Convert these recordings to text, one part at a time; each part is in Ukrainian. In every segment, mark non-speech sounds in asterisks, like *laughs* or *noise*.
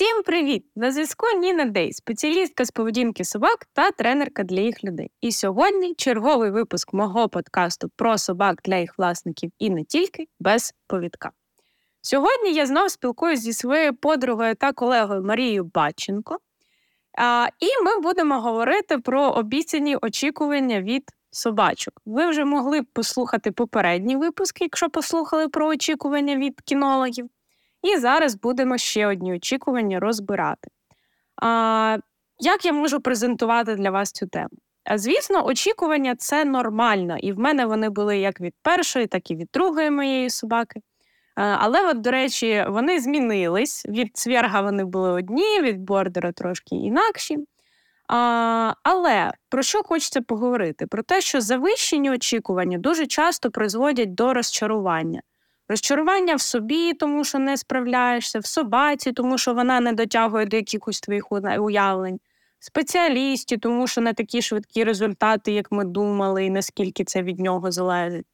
Всім привіт! На зв'язку Ніна Дей, спеціалістка з поведінки собак та тренерка для їх людей. І сьогодні черговий випуск мого подкасту про собак для їх власників і не тільки без повідка. Сьогодні я знову спілкуюся зі своєю подругою та колегою Марією Баченко. А, І ми будемо говорити про обіцяні очікування від собачок. Ви вже могли б послухати попередні випуски, якщо послухали про очікування від кінологів. І зараз будемо ще одні очікування розбирати. А, Як я можу презентувати для вас цю тему? Звісно, очікування це нормально, і в мене вони були як від першої, так і від другої моєї собаки. Але, от, до речі, вони змінились. Від цверга вони були одні, від бордера трошки інакші. А, Але про що хочеться поговорити? Про те, що завищені очікування дуже часто призводять до розчарування. Розчарування в собі, тому що не справляєшся, в собаці, тому що вона не дотягує до якихось твоїх уявлень, спеціалісті, тому що не такі швидкі результати, як ми думали, і наскільки це від нього залежить.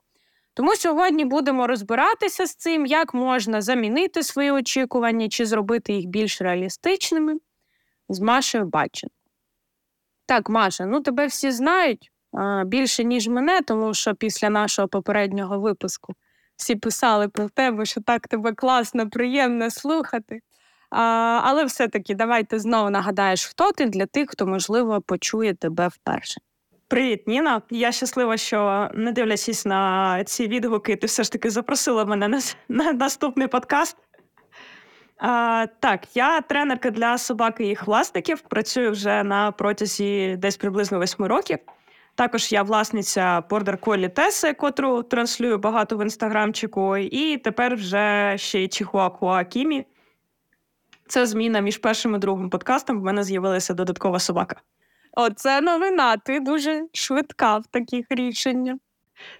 Тому сьогодні будемо розбиратися з цим, як можна замінити свої очікування чи зробити їх більш реалістичними з Машею Баченко. Так, Маша, ну тебе всі знають більше, ніж мене, тому що після нашого попереднього випуску всі писали про тебе, що так тебе класно, приємно слухати. А, Але все-таки давайте знову нагадаєш, хто ти для тих, хто, можливо, почує тебе вперше. Привіт, Ніна. Я щаслива, що не дивлячись на ці відгуки, ти все ж таки запросила мене на, на наступний подкаст. А, Так, я тренерка для собак і їх власників. Працюю вже на протязі десь приблизно восьми років. Також я власниця Border Collie Теси, котру транслюю багато в інстаграмчику, і тепер вже ще й Чихуахуа Кімі. Це зміна між першим і другим подкастом. В мене з'явилася додаткова собака. Оце новина. Ти дуже швидка в таких рішеннях.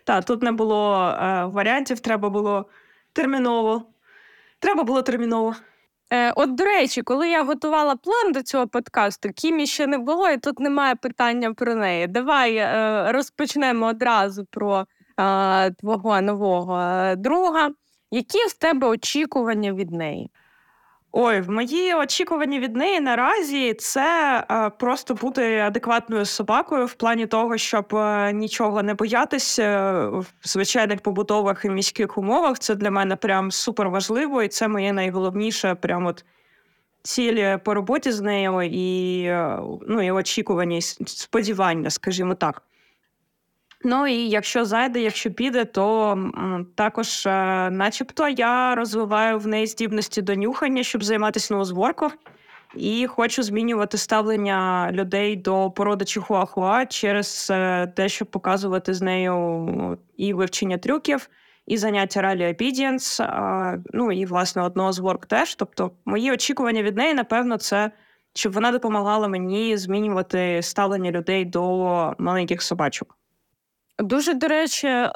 Так, тут не було е, варіантів, треба було терміново. Треба було терміново. Е, От, до речі, коли я готувала план до цього подкасту, Кімі ще не було, і тут немає питання про неї. Давай е, розпочнемо одразу про е, твого нового друга. Які в тебе очікування від неї? Ой, мої очікування від неї наразі це е, просто бути адекватною собакою в плані того, щоб е, нічого не боятися в звичайних побутових і міських умовах. Це для мене прям супер важливо, і це моє найголовніше прям от цілі по роботі з нею і е, ну, і очікування, і сподівання, скажімо так. Ну і якщо зайде, якщо піде, то також, е, начебто, я розвиваю в неї здібності до нюхання, щоб займатися новозборком. І хочу змінювати ставлення людей до породи чихуахуа через е, те, щоб показувати з нею і вивчення трюків, і заняття ралі обідієнс, ну і власне одного з ворк теж. Тобто, мої очікування від неї, напевно, це щоб вона допомагала мені змінювати ставлення людей до маленьких собачок. Дуже, до речі, е,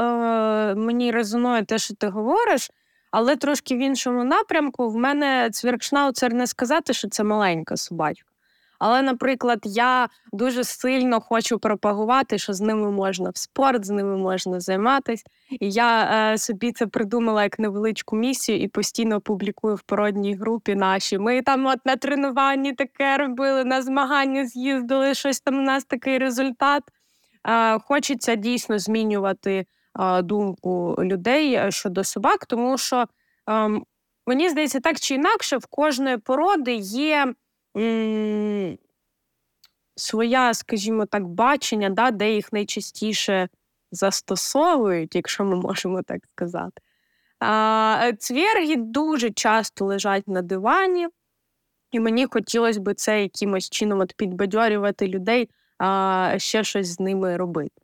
мені резонує те, що ти говориш, але трошки в іншому напрямку в мене цвіркшнауцер не сказати, що це маленька собачка. Але, наприклад, я дуже сильно хочу пропагувати, що з ними можна в спорт, з ними можна займатися. І я е, собі це придумала як невеличку місію і постійно публікую в породній групі наші. Ми там от на тренуванні таке робили, на змагання з'їздили, щось там у нас такий результат. Хочеться дійсно змінювати думку людей е, щодо собак, тому що ем, мені здається, так чи інакше, в кожної породи є своя, скажімо так, бачення, да, де їх найчастіше застосовують, якщо ми можемо так сказати. А, Цвірги дуже часто лежать на дивані, і мені хотілося б це якимось чином от підбадьорювати людей а, ще щось з ними робити.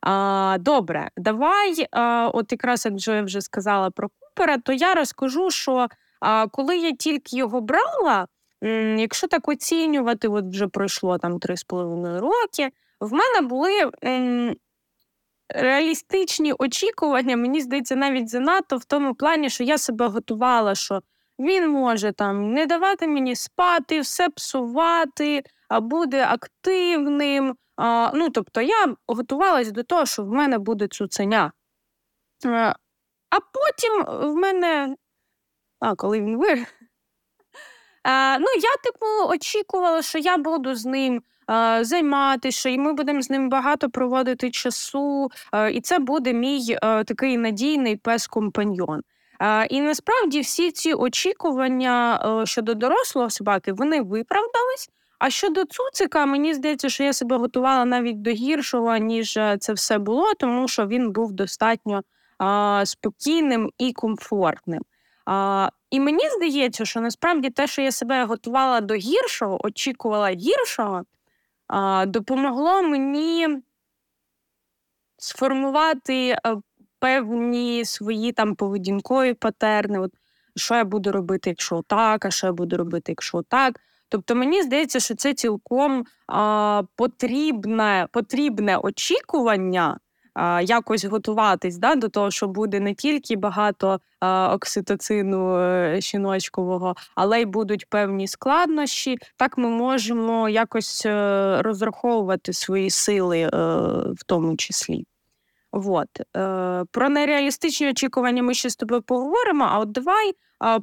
А, Добре, давай, а, от якраз як вже вже сказала про Купера, то я розкажу, що а, коли я тільки його брала, м, якщо так оцінювати, от вже пройшло там 3,5 роки, в мене були. М, Реалістичні очікування, мені здається, навіть занадто в тому плані, що я себе готувала, що він може там не давати мені спати, все псувати, а буде активним. А, Ну, тобто, я готувалась до того, що в мене буде цуценя. А потім в мене, а коли він вир, Е, ну, я, типу, очікувала, що я буду з ним е, займатися, і ми будемо з ним багато проводити часу. І це буде мій такий надійний пес-компаньйон. І насправді всі ці очікування е, щодо дорослого собаки вони виправдались. А щодо цуцика, мені здається, що я себе готувала навіть до гіршого, ніж е, це все було, тому що він був достатньо а, спокійним і комфортним. А, І мені здається, що насправді те, що я себе готувала до гіршого, очікувала гіршого, а, допомогло мені сформувати е, певні свої там поведінкові патерни. От, Що я буду робити, якщо так, а що я буду робити, якщо так. Тобто мені здається, що це цілком а, потрібне потрібне очікування а, якось готуватись да, до того, що буде не тільки багато а, окситоцину е, жіночкового, але й будуть певні складнощі. Так ми можемо якось е, розраховувати свої сили е, в тому числі. Вот. Е, Про нереалістичні очікування ми ще з тобою поговоримо. А от давай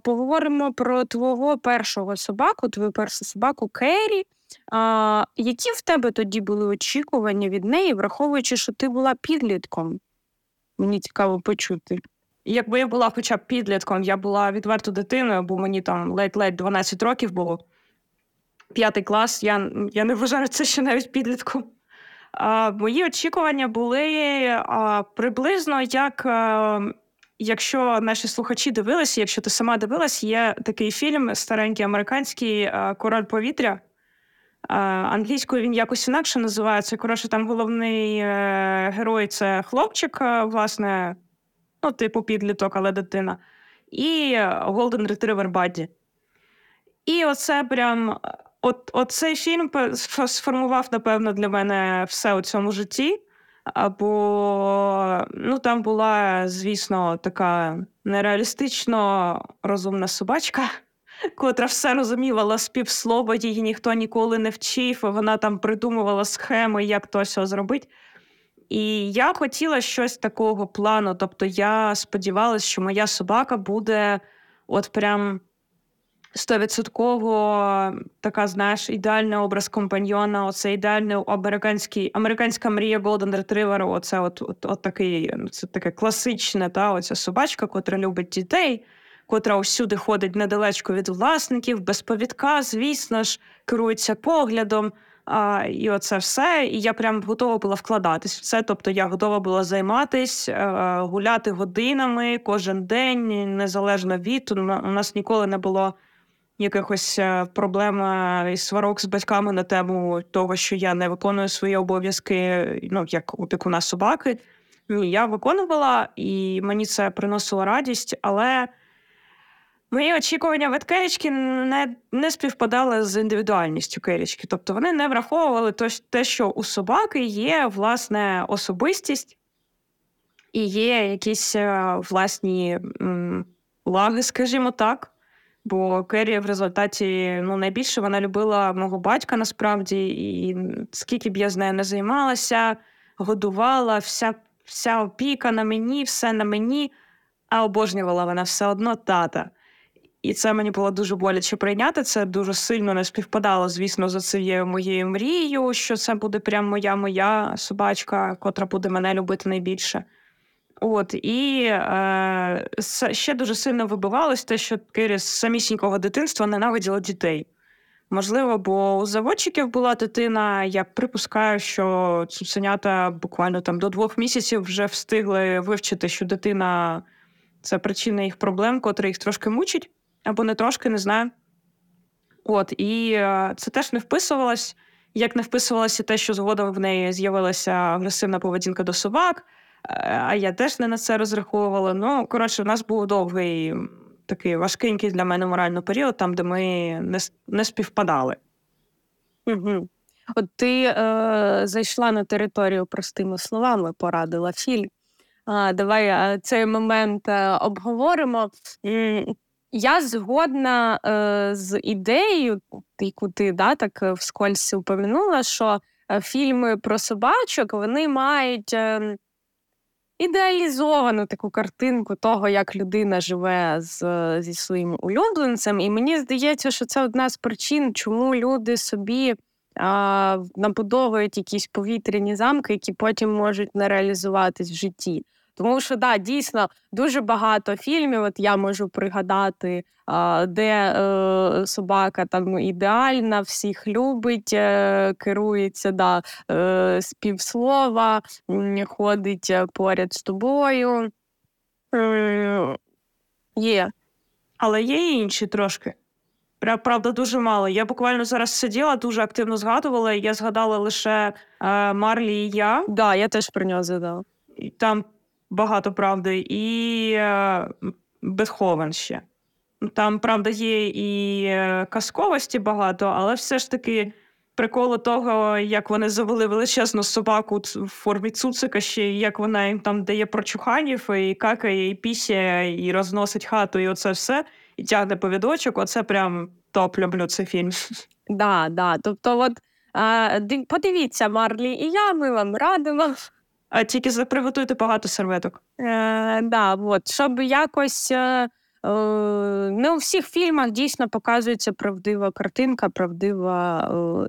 поговоримо про твого першого собаку, твою першу собаку Керрі. Е, які в тебе тоді були очікування від неї, враховуючи, що ти була підлітком? Мені цікаво почути. Якби я була хоча б підлітком, я була відверто дитиною, бо мені там ледь-ледь 12 років було. П'ятий клас, я я не вважаю це ще навіть підлітком. Мої очікування були приблизно як. А, Якщо наші слухачі дивилися, якщо ти сама дивилась, є такий фільм старенький американський Король повітря. Англійською він якось інакше називається. Коротше, там головний е, герой це хлопчик, е, власне, ну, типу, підліток, але дитина, і Golden Retriever Buddy. І оце прям От, от цей фільм сформував, напевно, для мене все у цьому житті. Бо ну, там була, звісно, така нереалістично розумна собачка, *laughs* котра все розуміла з півслова, її ніхто ніколи не вчив, і вона там придумувала схеми, як то все зробити. І я хотіла щось такого плану. Тобто я сподівалася, що моя собака буде от прям стовідсотково така, знаєш, ідеальний образ компаньйона, оце ідеальний американський, американська мрія Golden Retriever, оце от, от, от такий, це таке класичне, та, оця собачка, котра любить дітей, котра усюди ходить недалечко від власників, без повідка, звісно ж, керується поглядом. А, І оце все. І я прям готова була вкладатись в це. Тобто я готова була займатись, е, гуляти годинами кожен день, незалежно від. У нас ніколи не було якихось е, проблем і сварок з батьками на тему того, що я не виконую свої обов'язки, ну як опікуна собаки. Ні, я виконувала, і мені це приносило радість, але мої очікування від Керічки не не співпадали з індивідуальністю Керічки. Тобто вони не враховували те, що у собаки є власне особистість і є якісь е, власні м, лаги, скажімо так. Бо Керрі в результаті ну, найбільше вона любила мого батька насправді, і скільки б я з нею не займалася, годувала, вся вся опіка на мені, все на мені, а обожнювала вона все одно тата. І це мені було дуже боляче прийняти. Це дуже сильно не співпадало, звісно, за цією моєю мрією, що це буде прям моя моя собачка, котра буде мене любити найбільше. От і е, ще дуже сильно вибивалось те, що Кирі з самісінького дитинства ненавиділа дітей. Можливо, бо у заводчиків була дитина. Я припускаю, що цуценята буквально там до двох місяців вже встигли вивчити, що дитина це причина їх проблем, котра їх трошки мучить, або не трошки не знаю. От, і е, це теж не вписувалось, як не вписувалося те, що згодом в неї з'явилася агресивна поведінка до собак. А я теж не на це розраховувала. Ну, коротше, у нас був довгий такий важкенький для мене моральний період, там, де ми не не співпадали. От ти е, зайшла на територію простими словами, порадила фільм. А, Давай е, цей момент е, обговоримо. Я згодна е, з ідеєю, яку ти да, так вскользь упомянула, що е, фільми про собачок вони мають. Ем, ідеалізовану таку картинку того, як людина живе з, зі своїм улюбленцем. І мені здається, що це одна з причин, чому люди собі а, набудовують якісь повітряні замки, які потім можуть не реалізуватись в житті. Тому що да, дійсно дуже багато фільмів. От я можу пригадати, де е, собака там ідеальна, всіх любить, е, керується да, е, з півслова, ходить поряд з тобою. Є. Але є і інші трошки. Правда, дуже мало. Я буквально зараз сиділа, дуже активно згадувала, я згадала лише е, Марлі і я. Да, я теж про нього згадала. Там багато правди, і е, Бетховен ще. Там, правда, є і е, казковості багато, але все ж таки приколу того, як вони завели величезну собаку в формі цуцика, ще як вона їм там дає прочуханів, і какає, і пісє, і розносить хату, і оце все, і тягне повідочок. Оце прям топ люблю цей фільм. *laughs* Да, да. Тобто, от подивіться, Марлі, і я ми вам радимо. А тільки приготуйте багато серветок. Е, да, от, Щоб якось е, е, не у всіх фільмах дійсно показується правдива картинка, правдива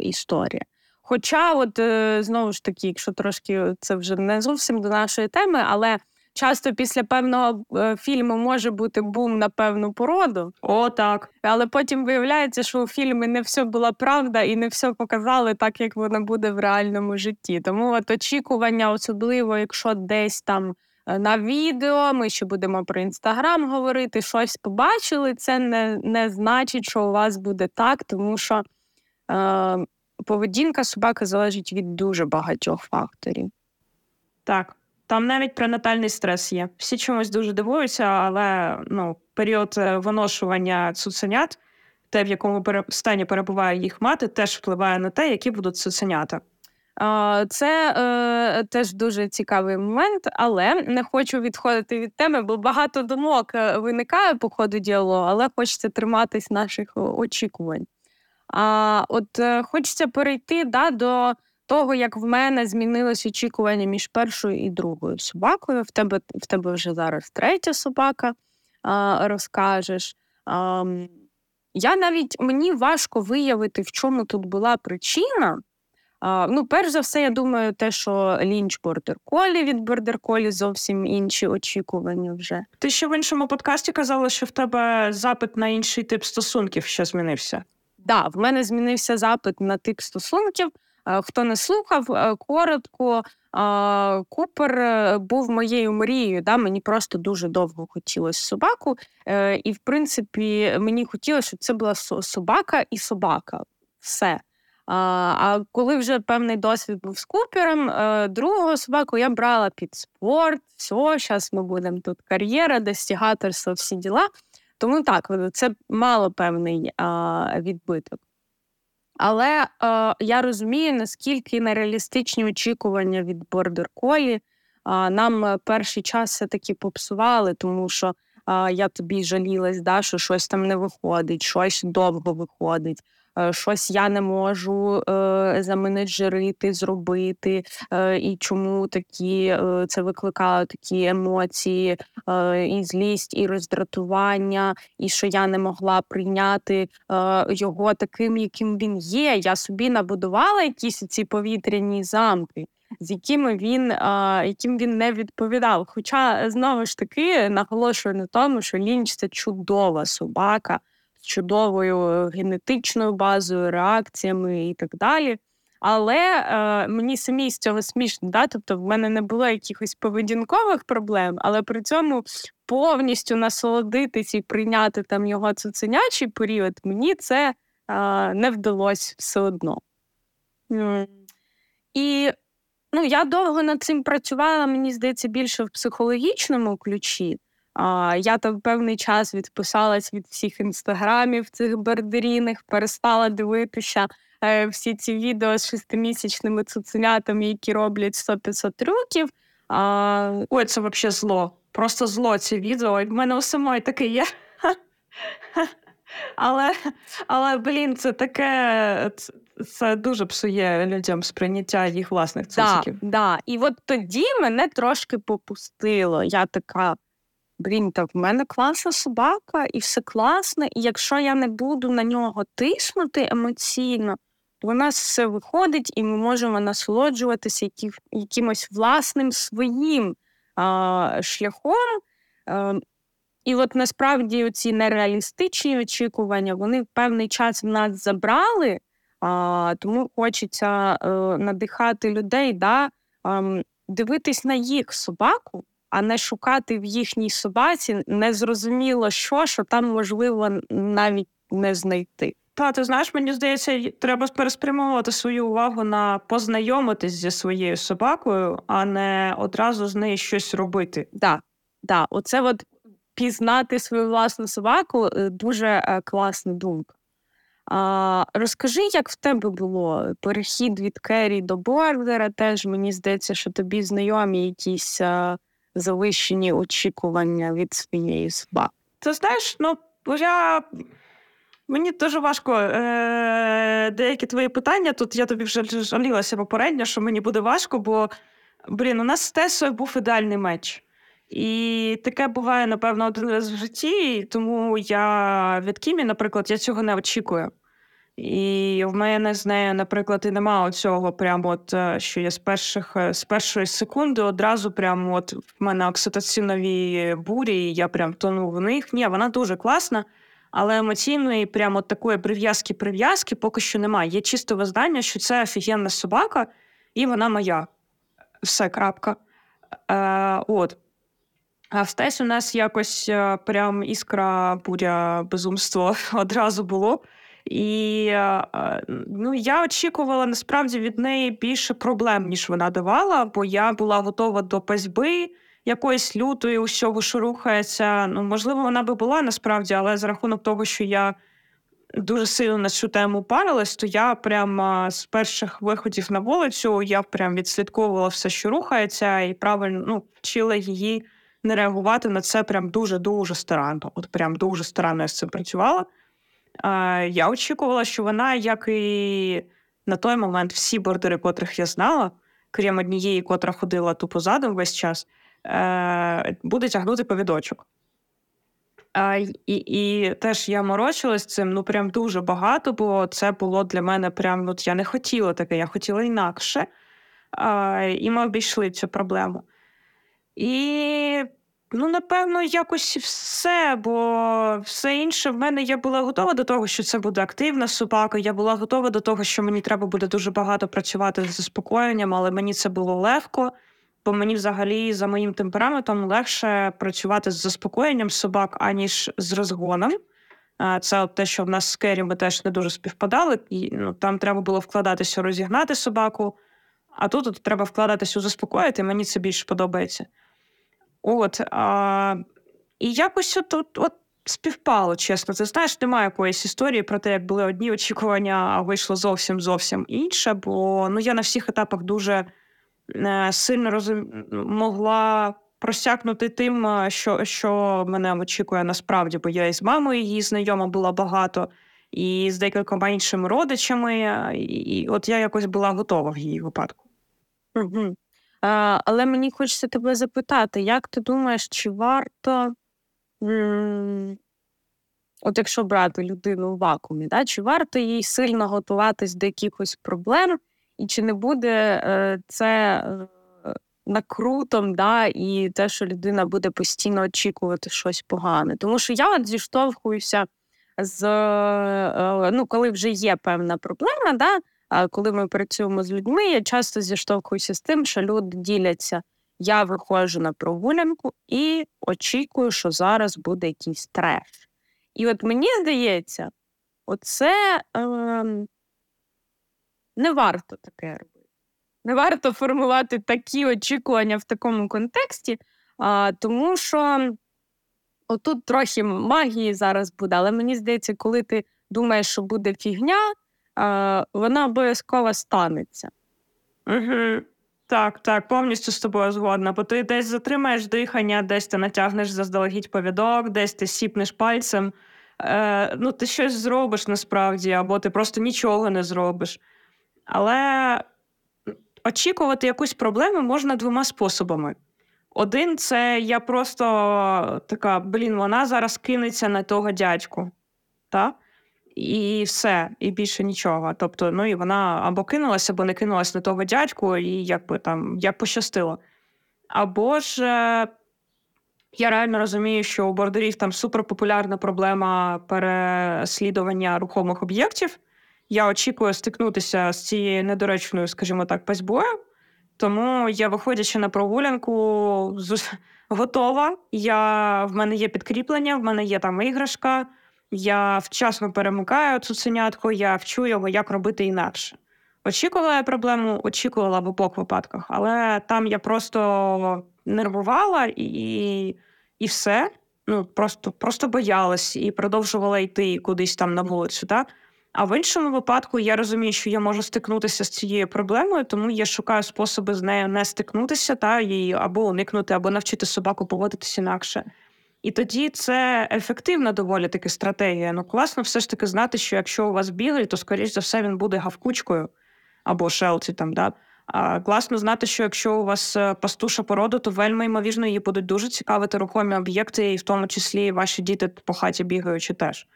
е, історія. Хоча, от е, знову ж таки, якщо трошки це вже не зовсім до нашої теми, але часто після певного е, фільму може бути бум на певну породу. О, так. Але потім виявляється, що у фільмі не все була правда і не все показали так, як воно буде в реальному житті. Тому от очікування, особливо, якщо десь там. Е, на відео ми ще будемо про інстаграм говорити, щось побачили. Це не не значить, що у вас буде так, тому що е, поведінка собаки залежить від дуже багатьох факторів. Так. Там навіть пренатальний стрес є. Всі чомусь дуже дивуються, але ну, період е, виношування цуценят, те, в якому стані перебуває їх мати, теж впливає на те, які будуть цуценята. Це е, теж дуже цікавий момент, але не хочу відходити від теми, бо багато думок е, виникає по ходу діалогу, але хочеться триматись наших очікувань. А от е, хочеться перейти да, до того, як в мене змінилось очікування між першою і другою собакою. В тебе в тебе вже зараз третя собака а, розкажеш. А, я навіть мені важко виявити, в чому тут була причина. А, ну, перш за все, я думаю, те, що лінч бордер колі від бордер колі зовсім інші очікування вже. Ти ще в іншому подкасті казала, що в тебе запит на інший тип стосунків ще змінився. Так, да, в мене змінився запит на тип стосунків. Хто не слухав, е, коротко, Купер е, був моєю мрією. Да? Мені просто дуже довго хотілося собаку. Е, і, в принципі, мені хотілося, щоб це була собака і собака. Все. А коли вже певний досвід був з купером, другого собаку я брала під спорт, все, зараз ми будемо тут кар'єра, достігаторство, всі діла. Тому так, це мало певний відбиток. Але е, я розумію, наскільки нереалістичні очікування від бордер колі нам е, перший час все-таки попсували, тому що е, я тобі жалілась, да, що щось там не виходить, щось довго виходить. Е, щось я не можу е, заменеджерити, зробити, е, і чому такі це викликало такі емоції, і злість, і роздратування, і що я не могла прийняти його таким, яким він є. Я собі набудувала якісь ці повітряні замки. З якими він а, яким він не відповідав. Хоча знову ж таки наголошую на тому, що лінч це чудова собака, чудовою генетичною базою, реакціями і так далі. Але е, мені самі з цього смішно, да? тобто в мене не було якихось поведінкових проблем, але при цьому повністю насолодитись і прийняти там його цуценячий період, мені це е, не вдалося все одно. І ну, я довго над цим працювала, мені здається, більше в психологічному ключі. А, Я там певний час відписалась від всіх інстаграмів цих бердеріних, перестала дивитися е, всі ці відео з шестимісячними цуценятами, які роблять 100-500 трюків. А... Ой, це взагалі зло. Просто зло ці відео. В мене у самої таке є. *laughs* Але, але блін, це таке. Це, це дуже псує людям сприйняття їх власних цициків. Да, да. І от тоді мене трошки попустило. Я така. Блін, так в мене класна собака, і все класно. І якщо я не буду на нього тиснути емоційно, то в нас все виходить, і ми можемо насолоджуватися якимось власним своїм а, шляхом. А, ем, і от насправді ці нереалістичні очікування вони в певний час в нас забрали, а, тому хочеться а, е, надихати людей, да, а, ем, дивитись на їх собаку а не шукати в їхній собаці незрозуміло що, що там можливо навіть не знайти. Та, ти знаєш, мені здається, треба переспрямовувати свою увагу на познайомитись зі своєю собакою, а не одразу з нею щось робити. Так, да, оце от пізнати свою власну собаку е, дуже е, класна думка. А, Розкажи, як в тебе було перехід від Керрі до Бордера. Теж мені здається, що тобі знайомі якісь а, завищені очікування від своєї собаки? Ти знаєш, ну я. Мені дуже важко е- деякі твої питання. Тут я тобі вже жалілася попередньо, що мені буде важко, бо блін, у нас з Тесою був ідеальний меч. І таке буває, напевно, один раз в житті. Тому я від Кімі, наприклад, я цього не очікую. І в мене з нею, наприклад, і немає цього, прямо от, е, що я з перших е, з першої секунди одразу прямо от в мене окситоцинові бурі, і я прям тону в них. Ні, вона дуже класна, але емоційної, прямо от такої прив'язки-прив'язки поки що немає. Є чисто визнання, що це офігенна собака, і вона моя. Все, крапка. Е, От. А в Тесі у нас якось е, прям іскра буря безумство *laughs* одразу було. І е, ну, я очікувала насправді від неї більше проблем, ніж вона давала, бо я була готова до пазьби якоїсь лютої, усього, що рухається. Ну, можливо, вона би була насправді, але за рахунок того, що я дуже сильно на цю тему парилась, то я прямо з перших виходів на вулицю я прям відслідковувала все, що рухається, і правильно ну, вчила її не реагувати на це прям дуже-дуже старанно. От прям дуже старанно я з цим працювала. Я очікувала, що вона, як і на той момент, всі бордери, котрих я знала, крім однієї, котра ходила тупо задом весь час, е, буде тягнути повідочок. І і теж я морочилась цим ну прям дуже багато, бо це було для мене прям от я не хотіла таке, я хотіла інакше. І ми обійшли цю проблему. І Ну, напевно, якось все, бо все інше в мене я була готова до того, що це буде активна собака. Я була готова до того, що мені треба буде дуже багато працювати з заспокоєнням, але мені це було легко, бо мені взагалі за моїм темпераментом легше працювати з заспокоєнням собак, аніж з розгоном. Це те, що в нас з Кері ми теж не дуже співпадали, і ну, там треба було вкладатися, розігнати собаку, а тут от треба вкладатися у заспокоїти, мені це більше подобається. От, а, І якось от, от, от співпало, чесно. Ти знаєш, немає якоїсь історії про те, як були одні очікування, а вийшло зовсім зовсім інше. Бо ну, я на всіх етапах дуже е, сильно розум... могла просякнути тим, е, що що мене очікує насправді, бо я із мамою її знайома була багато, і з декількома іншими родичами. І, і от я якось була готова в її випадку. Угу. Але мені хочеться тебе запитати, як ти думаєш, чи варто, от якщо брати людину в вакуумі, да, чи варто їй сильно готуватись до якихось проблем, і чи не буде е, це е, накрутом, да, і те, що людина буде постійно очікувати щось погане? Тому що я от зіштовхуюся з е, ну, коли вже є певна проблема, да, коли ми працюємо з людьми, я часто зіштовхуюся з тим, що люди діляться. Я виходжу на прогулянку і очікую, що зараз буде якийсь треш. І от мені здається, оце е, не варто таке робити. Не варто формувати такі очікування в такому контексті, а, тому що отут трохи магії зараз буде, але мені здається, коли ти думаєш, що буде фігня, вона обов'язково станеться. Угу. Так, так, повністю з тобою згодна. Бо ти десь затримаєш дихання, десь ти натягнеш заздалегідь повідок, десь ти сіпнеш пальцем. е, ну, ти щось зробиш насправді, або ти просто нічого не зробиш. Але очікувати якусь проблему можна двома способами. Один це я просто така, блін, вона зараз кинеться на того дядьку. Та? І все, і більше нічого. Тобто, ну і вона або кинулася, або не кинулась на того дядьку, і якби там як пощастило. Або ж е, я реально розумію, що у бордерів там суперпопулярна проблема переслідування рухомих об'єктів. Я очікую стикнутися з цією недоречною, скажімо так, пасьбою. Тому я, виходячи на прогулянку, *laughs* готова. Я, В мене є підкріплення, в мене є там іграшка. Я вчасно перемикаю цуценятку, я вчу його, як робити інакше. Очікувала я проблему, очікувала в обох випадках, але там я просто нервувала і і все. Ну, Просто просто боялась і продовжувала йти кудись там на вулицю. Так? А в іншому випадку я розумію, що я можу стикнутися з цією проблемою, тому я шукаю способи з нею не стикнутися, та і або уникнути, або навчити собаку поводитися інакше. І тоді це ефективна доволі таки стратегія. Ну, класно все ж таки знати, що якщо у вас білий, то скоріш за все він буде гавкучкою або шелці там. да. А, Класно знати, що якщо у вас е, пастуша порода, то вельми ймовірно її будуть дуже цікавити рухомі об'єкти, і в тому числі ваші діти по хаті бігаючи теж.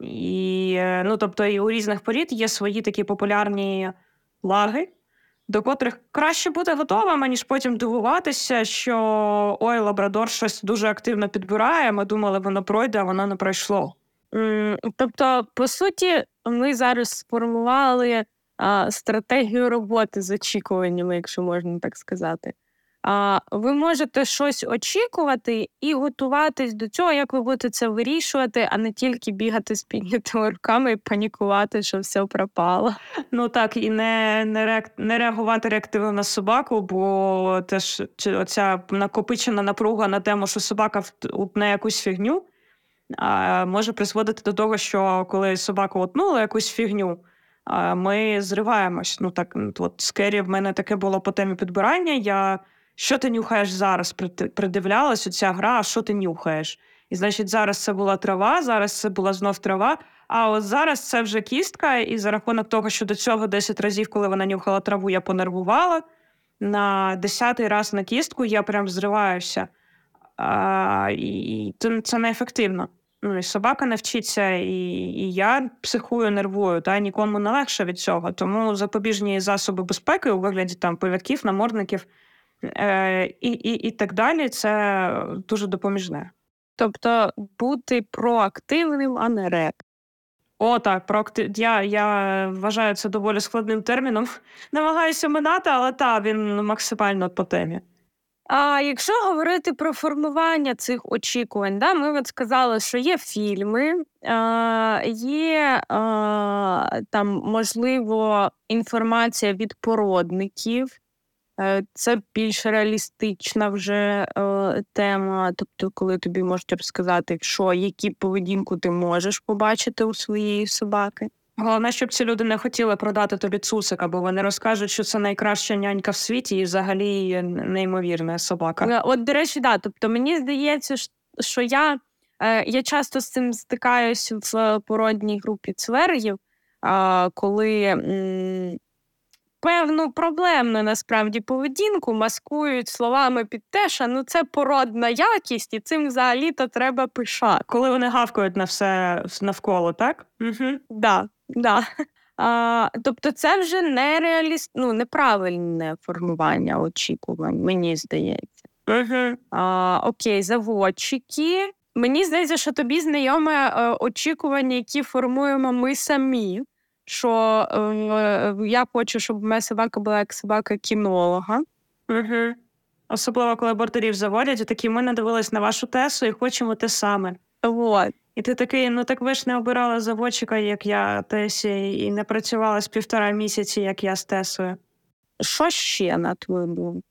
І е, ну, тобто, і у різних порід є свої такі популярні лаги, до котрих краще бути готовим, ніж потім дивуватися, що ой, лабрадор щось дуже активно підбирає. Ми думали, воно пройде, а воно не пройшло. Тобто, по суті, ми зараз сформували а, стратегію роботи з очікуваннями, якщо можна так сказати. Ви можете щось очікувати і готуватись до цього, як ви будете це вирішувати, а не тільки бігати з піднятими руками і панікувати, що все пропало. Ну так, і не не, реак... не реагувати реактивно на собаку, бо теж оця накопичена напруга на тему, що собака утне якусь фігню, може призводити до того, що коли собака утнула якусь фігню. Ми зриваємось. Ну так, от з Кері в мене таке було по темі підбирання. Я що ти нюхаєш зараз? Придивлялась оця гра, а що ти нюхаєш? І значить, зараз це була трава, зараз це була знов трава. А от зараз це вже кістка, і за рахунок того, що до цього 10 разів, коли вона нюхала траву, я понервувала. На десятий раз на кістку я прям зриваюся. А, І це неефективно. Ну, і Собака не вчиться, і і я психую, нервую, та нікому не легше від цього. Тому запобіжні засоби безпеки у вигляді там пов'яків, намордників і, і, і так далі, це дуже допоміжне. Тобто бути проактивним, а не реп. О, так, проактив... я я вважаю це доволі складним терміном. *laughs* Намагаюся минати, але так, він максимально по темі. А якщо говорити про формування цих очікувань, да, ми от сказали, що є фільми, е, є е, там, можливо, інформація від породників. Е, це більш реалістична вже е, тема. Тобто, коли тобі можуть розказати, що які поведінку ти можеш побачити у своєї собаки. Головне, щоб ці люди не хотіли продати тобі цусика, бо вони розкажуть, що це найкраща нянька в світі і взагалі неймовірна собака. Е, от, до речі, да. Тобто, мені здається, що я я часто з цим стикаюсь в породній групі цвергів, коли певну проблемну насправді поведінку маскують словами під те, що ну це породна якість, і цим взагалі-то треба пишати. Коли вони гавкають на все навколо, так? Угу. Да, да. А, Тобто, це вже нереаліст... ну, неправильне формування очікувань, мені здається. Угу. А, Окей, заводчики. Мені здається, що тобі знайоме е, очікування, які формуємо ми самі що е, я хочу, щоб моя собака була як собака кінолога. Угу. Особливо, коли бордерів заводять, і такі ми надивились на вашу тесу і хочемо те саме. Вот. І ти такий, ну так ви ж не обирали заводчика, як я Тесі, і не працювала з півтора місяці, як я з Тесою. Що ще на твою думку?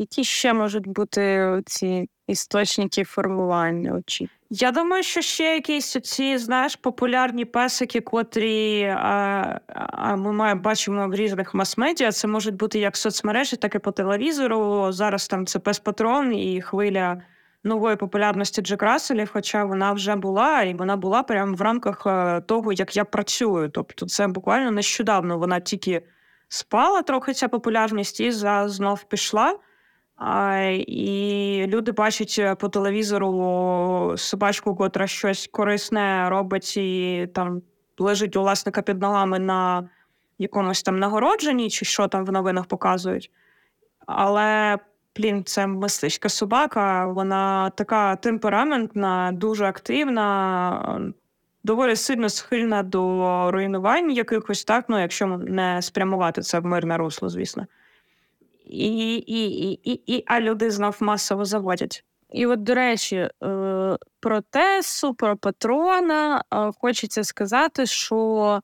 Які ще можуть бути ці істочники формування очі? Я думаю, що ще якісь ці, знаєш, популярні песики, котрі а, а ми маємо бачимо в різних мас-медіа. Це можуть бути як соцмережі, так і по телевізору. Зараз там це пес патрон і хвиля нової популярності Джек Расселів, хоча вона вже була, і вона була прямо в рамках е, того, як я працюю. Тобто, це буквально нещодавно вона тільки спала трохи ця популярність і за знов пішла. І люди бачать е, по телевізору собачку, котра щось корисне робить і там лежить у власника під ногами на якомусь там нагородженні, чи що там в новинах показують. Але, блін, це мисличка собака, вона така темпераментна, дуже активна, доволі сильно схильна до руйнувань якихось, так, ну, якщо не спрямувати це в мирне русло, звісно. І, і, і, і, і, А люди знов масово заводять. І от, до речі, е, про Тесу, про патрона е, хочеться сказати, що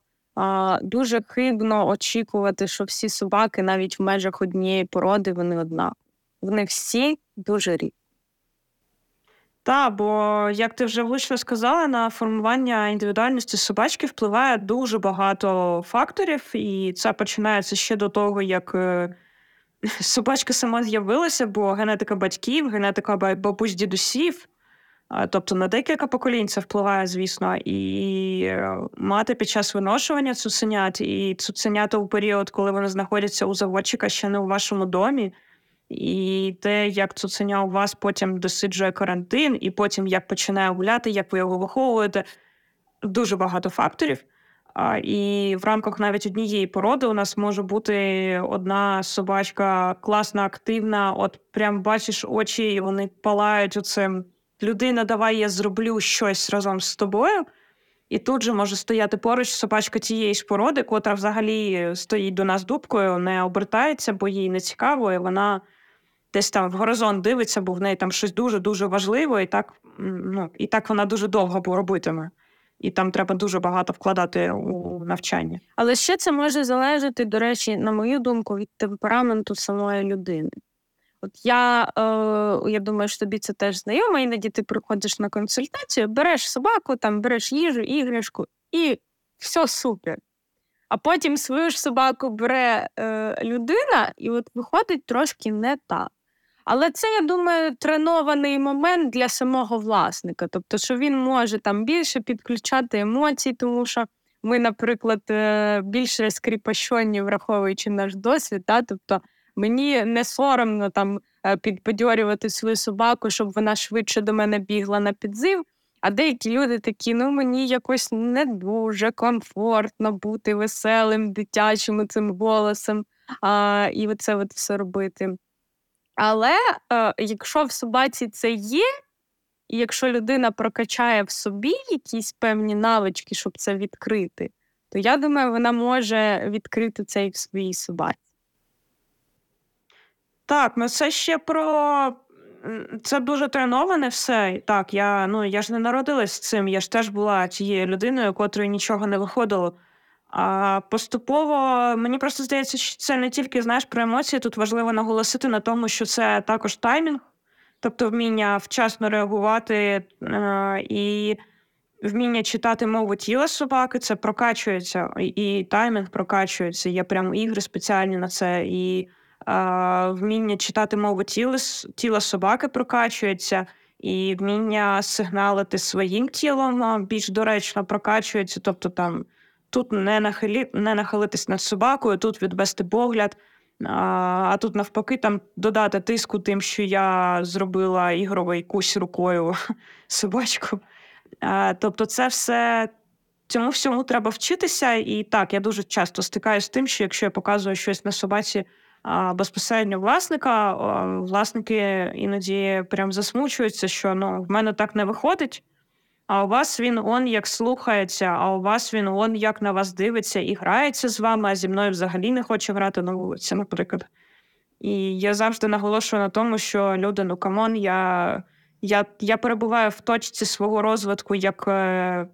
дуже хибно очікувати, що всі собаки, навіть в межах однієї породи, вони одна. Вони всі дуже різні. Так, бо як ти вже влучно сказала, на формування індивідуальності собачки впливає дуже багато факторів, і це починається ще до того, як е, собачка сама з'явилася, бо генетика батьків, генетика бабусь дідусів, тобто на декілька поколінь це впливає, звісно, і е, мати під час виношування цуценят, і цуценята у період, коли вони знаходяться у заводчика ще не у вашому домі. І те, як цуценя у вас потім досиджує карантин, і потім як починає гуляти, як ви його виховуєте, дуже багато факторів. І в рамках навіть однієї породи у нас може бути одна собачка класна, активна. От прям бачиш очі, і вони палають оцим. Людина, давай я зроблю щось разом з тобою. І тут же може стояти поруч собачка тієї ж породи, котра взагалі стоїть до нас дубкою, не обертається, бо їй не цікаво, і вона десь там в горизонт дивиться, бо в неї там щось дуже-дуже важливе, і так ну, і так вона дуже довго робитиме і там треба дуже багато вкладати у навчання. Але ще це може залежати, до речі, на мою думку, від темпераменту самої людини. От я е, я думаю, що тобі це теж знайомо, іноді ти приходиш на консультацію, береш собаку, там береш їжу, іграшку, і все супер. А потім свою ж собаку бере е, людина, і от виходить трошки не так. Але це, я думаю, тренований момент для самого власника. Тобто, що він може там більше підключати емоцій, тому що ми, наприклад, е, більше скріпощені, враховуючи наш досвід. Та? Тобто мені не соромно там е, підбадьорювати свою собаку, щоб вона швидше до мене бігла на підзив. А деякі люди такі, ну мені якось не дуже комфортно бути веселим, дитячим цим голосом а, і оце от все робити. Але е, якщо в собаці це є, і якщо людина прокачає в собі якісь певні навички, щоб це відкрити, то я думаю, вона може відкрити це і в своїй собаці. Так, ну це ще про. Це дуже треноване все. Так, я ну я ж не народилась з цим. Я ж теж була тією людиною, котрої нічого не виходило. А поступово мені просто здається, що це не тільки знаєш про емоції. Тут важливо наголосити на тому, що це також таймінг, тобто вміння вчасно реагувати е, і вміння читати мову тіла собаки, це прокачується, і таймінг прокачується. Є прямо ігри спеціальні на це. І е, вміння читати мову тіла, тіла собаки прокачується. І вміння сигналити своїм тілом більш доречно прокачується, тобто там Тут не нахилі, не нахилитись над собакою, тут відвести погляд, а тут навпаки там додати тиску тим, що я зробила ігровий кусь рукою *laughs* собачку. Тобто, це все цьому всьому треба вчитися. І так, я дуже часто стикаюся з тим, що якщо я показую щось на собаці безпосередньо власника, власники іноді прям засмучуються, що ну, в мене так не виходить. А у вас він он як слухається, а у вас він он як на вас дивиться і грається з вами, а зі мною взагалі не хоче грати на вулиці, наприклад. І я завжди наголошую на тому, що люди, ну come on, я я, я перебуваю в точці свого розвитку як е,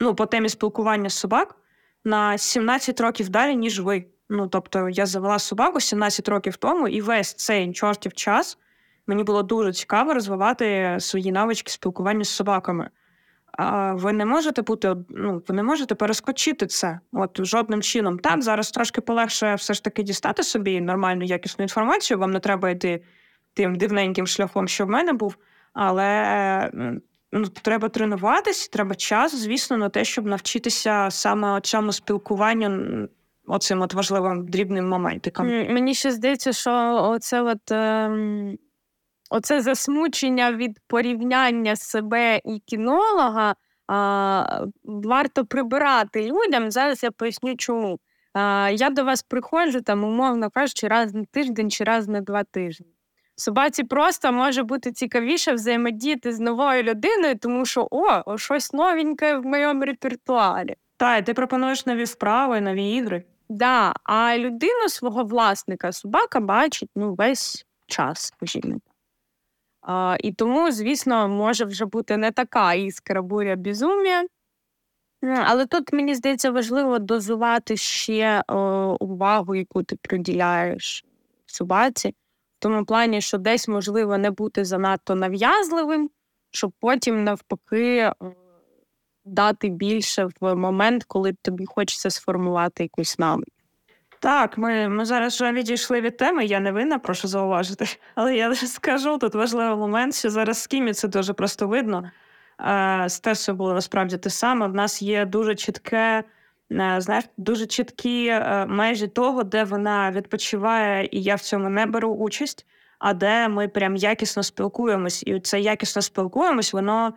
ну, по темі спілкування з собак на 17 років далі, ніж ви. Ну, тобто, я завела собаку 17 років тому, і весь цей чортів час мені було дуже цікаво розвивати свої навички спілкування з собаками. А ви не можете бути ну, ви не можете перескочити це от жодним чином. Так, зараз трошки полегше все ж таки дістати собі нормальну якісну інформацію. Вам не треба йти тим дивненьким шляхом, що в мене був. Але ну, треба тренуватись, треба час, звісно, на те, щоб навчитися саме цьому спілкуванню. Оцим от важливим дрібним моментиком. Мені ще здається, що оце от, е, оце засмучення від порівняння себе і кінолога а, варто прибирати людям. Зараз я поясню, чому. А, Я до вас приходжу, там, умовно кажучи, раз на тиждень чи раз на два тижні. Собаці просто може бути цікавіше взаємодіяти з новою людиною, тому що о, щось новеньке в моєму репертуарі. Так, ти пропонуєш нові вправи, нові ігри. Да, а людину свого власника собака бачить ну, весь час, скажімо. А, І тому, звісно, може вже бути не така іскра буря безумія. Але тут, мені здається, важливо дозувати ще о, увагу, яку ти приділяєш собаці, в тому плані, що десь можливо не бути занадто нав'язливим, щоб потім, навпаки, дати більше в момент, коли тобі хочеться сформувати якусь навик. Так, ми ми зараз вже відійшли від теми, я не винна, прошу зауважити. Але я *laughs* скажу тут важливий момент, що зараз з Кімі це дуже просто видно. З Тесою було насправді те саме. В нас є дуже чітке, е, знаєш, дуже чіткі е, межі того, де вона відпочиває, і я в цьому не беру участь, а де ми прям якісно спілкуємось. І це якісно спілкуємось, воно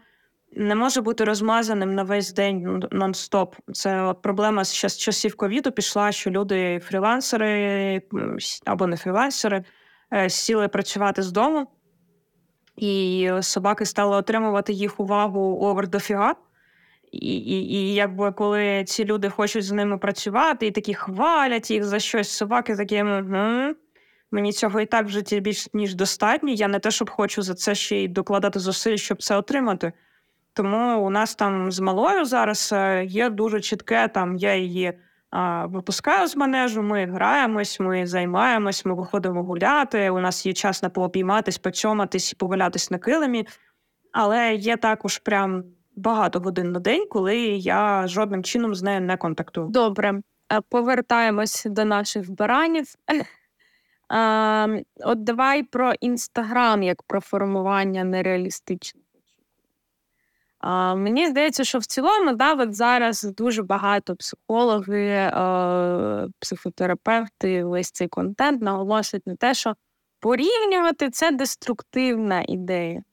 не може бути розмазаним на весь день нон-стоп. Це проблема з часів ковіду пішла, що люди, фрілансери або не фрілансери, е, сіли працювати з дому, і собаки стали отримувати їх увагу овер дофіга. І, і, і якби коли ці люди хочуть з ними працювати і такі хвалять їх за щось, собаки такі. Мені цього і так в житті більш ніж достатньо. Я не те, щоб хочу за це ще й докладати зусиль, щоб це отримати. Тому у нас там з малою зараз е, є дуже чітке. Там я її а, випускаю з манежу, ми граємось, ми займаємось, ми виходимо гуляти. У нас є час на пообійматись, почоматись і погулятись на килимі. Але є також прям багато годин на день, коли я жодним чином з нею не контактую. Добре, е, повертаємось до наших баранів. От давай про інстаграм як про формування нереалістичних Мені здається, що в цілому да, от зараз дуже багато психологи, е, психотерапевти, весь цей контент наголошують на те, що порівнювати це деструктивна ідея.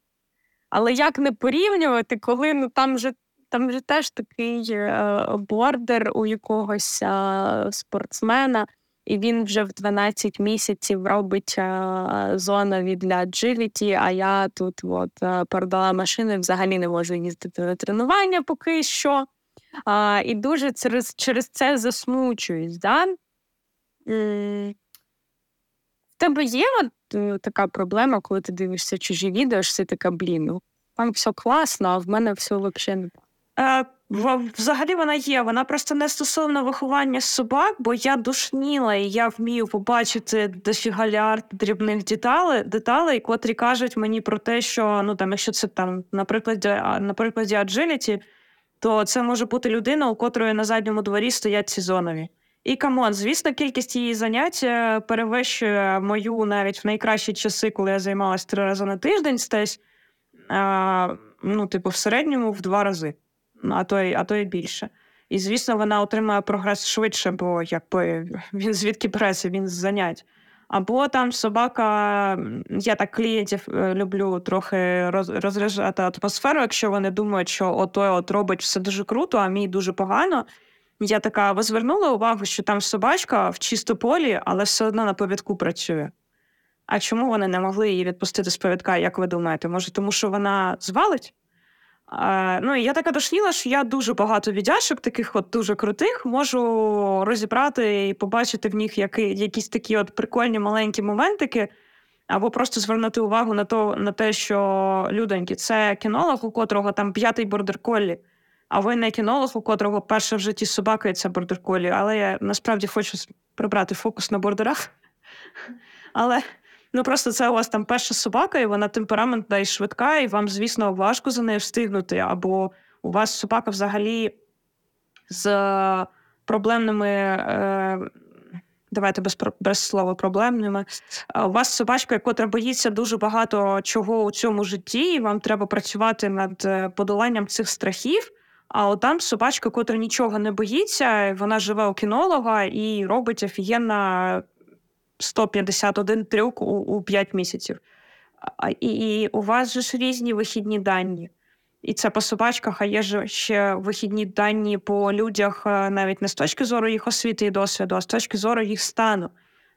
Але як не порівнювати, коли ну, там же там же теж такий е, бордер у якогось е, спортсмена і він вже в 12 місяців робить а, зонові для agility, а я тут от, продала машину і взагалі не можу їздити на тренування поки що. А, І дуже через через це засмучуюсь. Да? В тебе є от, е, така проблема, коли ти дивишся чужі відео, що ти така, блін, ну там все класно, а в мене все взагалі не. Е, взагалі вона є. Вона просто не стосовно виховання собак, бо я душніла і я вмію побачити дофігалярд дрібних деталей, деталей, котрі кажуть мені про те, що ну там, якщо це там, наприклад, на прикладі Agility, то це може бути людина, у котрої на задньому дворі стоять сі-зонові. І come on, звісно, кількість її занять е, перевищує мою навіть в найкращі часи, коли я займалася три рази на тиждень, стесь, а, ну, типу, в середньому в два рази а то а то й більше. І, звісно, вона отримає прогрес швидше, бо якби він звідки береться, він з занять. Або там собака, я так клієнтів е, люблю трохи роз, розряджати атмосферу, якщо вони думають, що отой от робить все дуже круто, а мій дуже погано. Я така, ви звернули увагу, що там собачка в чистополі, але все одно на повідку працює. А чому вони не могли її відпустити з повідка, як ви думаєте? Може, тому що вона звалить? Ну, я така дошніла, що я дуже багато віддяшок, таких от дуже крутих, можу розібрати і побачити в них які, якісь такі от прикольні маленькі моментики, або просто звернути увагу на то, на те, що людоньки, це кінолог, у котрого там п'ятий бордер-коллі, а ви не кінолог, у котрого перша в житті собака і це бордер-коллі. Але я насправді хочу прибрати фокус на бордерах. Але Ну просто це у вас там перша собака, і вона темпераментна і швидка, і вам, звісно, важко за нею встигнути. Або у вас собака взагалі з проблемними е, давайте без без слова проблемними. У вас собачка, яка боїться дуже багато чого у цьому житті, і вам треба працювати над е, подоланням цих страхів. А от там собачка, котра нічого не боїться, вона живе у кінолога і робить офігенно 151 трюк у, у 5 місяців. І, і у вас же ж різні вихідні дані. І це по собачках, а є ж ще вихідні дані по людях е, навіть не з точки зору їх освіти і досвіду, а з точки зору їх стану.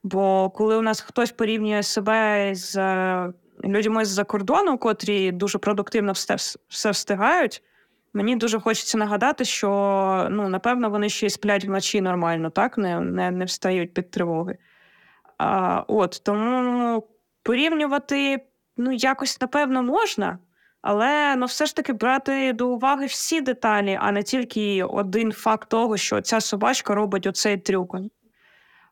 Бо коли у нас хтось порівнює себе з е, людьми з-за кордону, котрі дуже продуктивно все, все встигають, мені дуже хочеться нагадати, що ну, напевно вони ще й сплять вночі нормально, так не не, не встають під тривоги. А, От тому порівнювати ну, якось напевно можна. Але ну, все ж таки брати до уваги всі деталі, а не тільки один факт того, що ця собачка робить оцей трюк.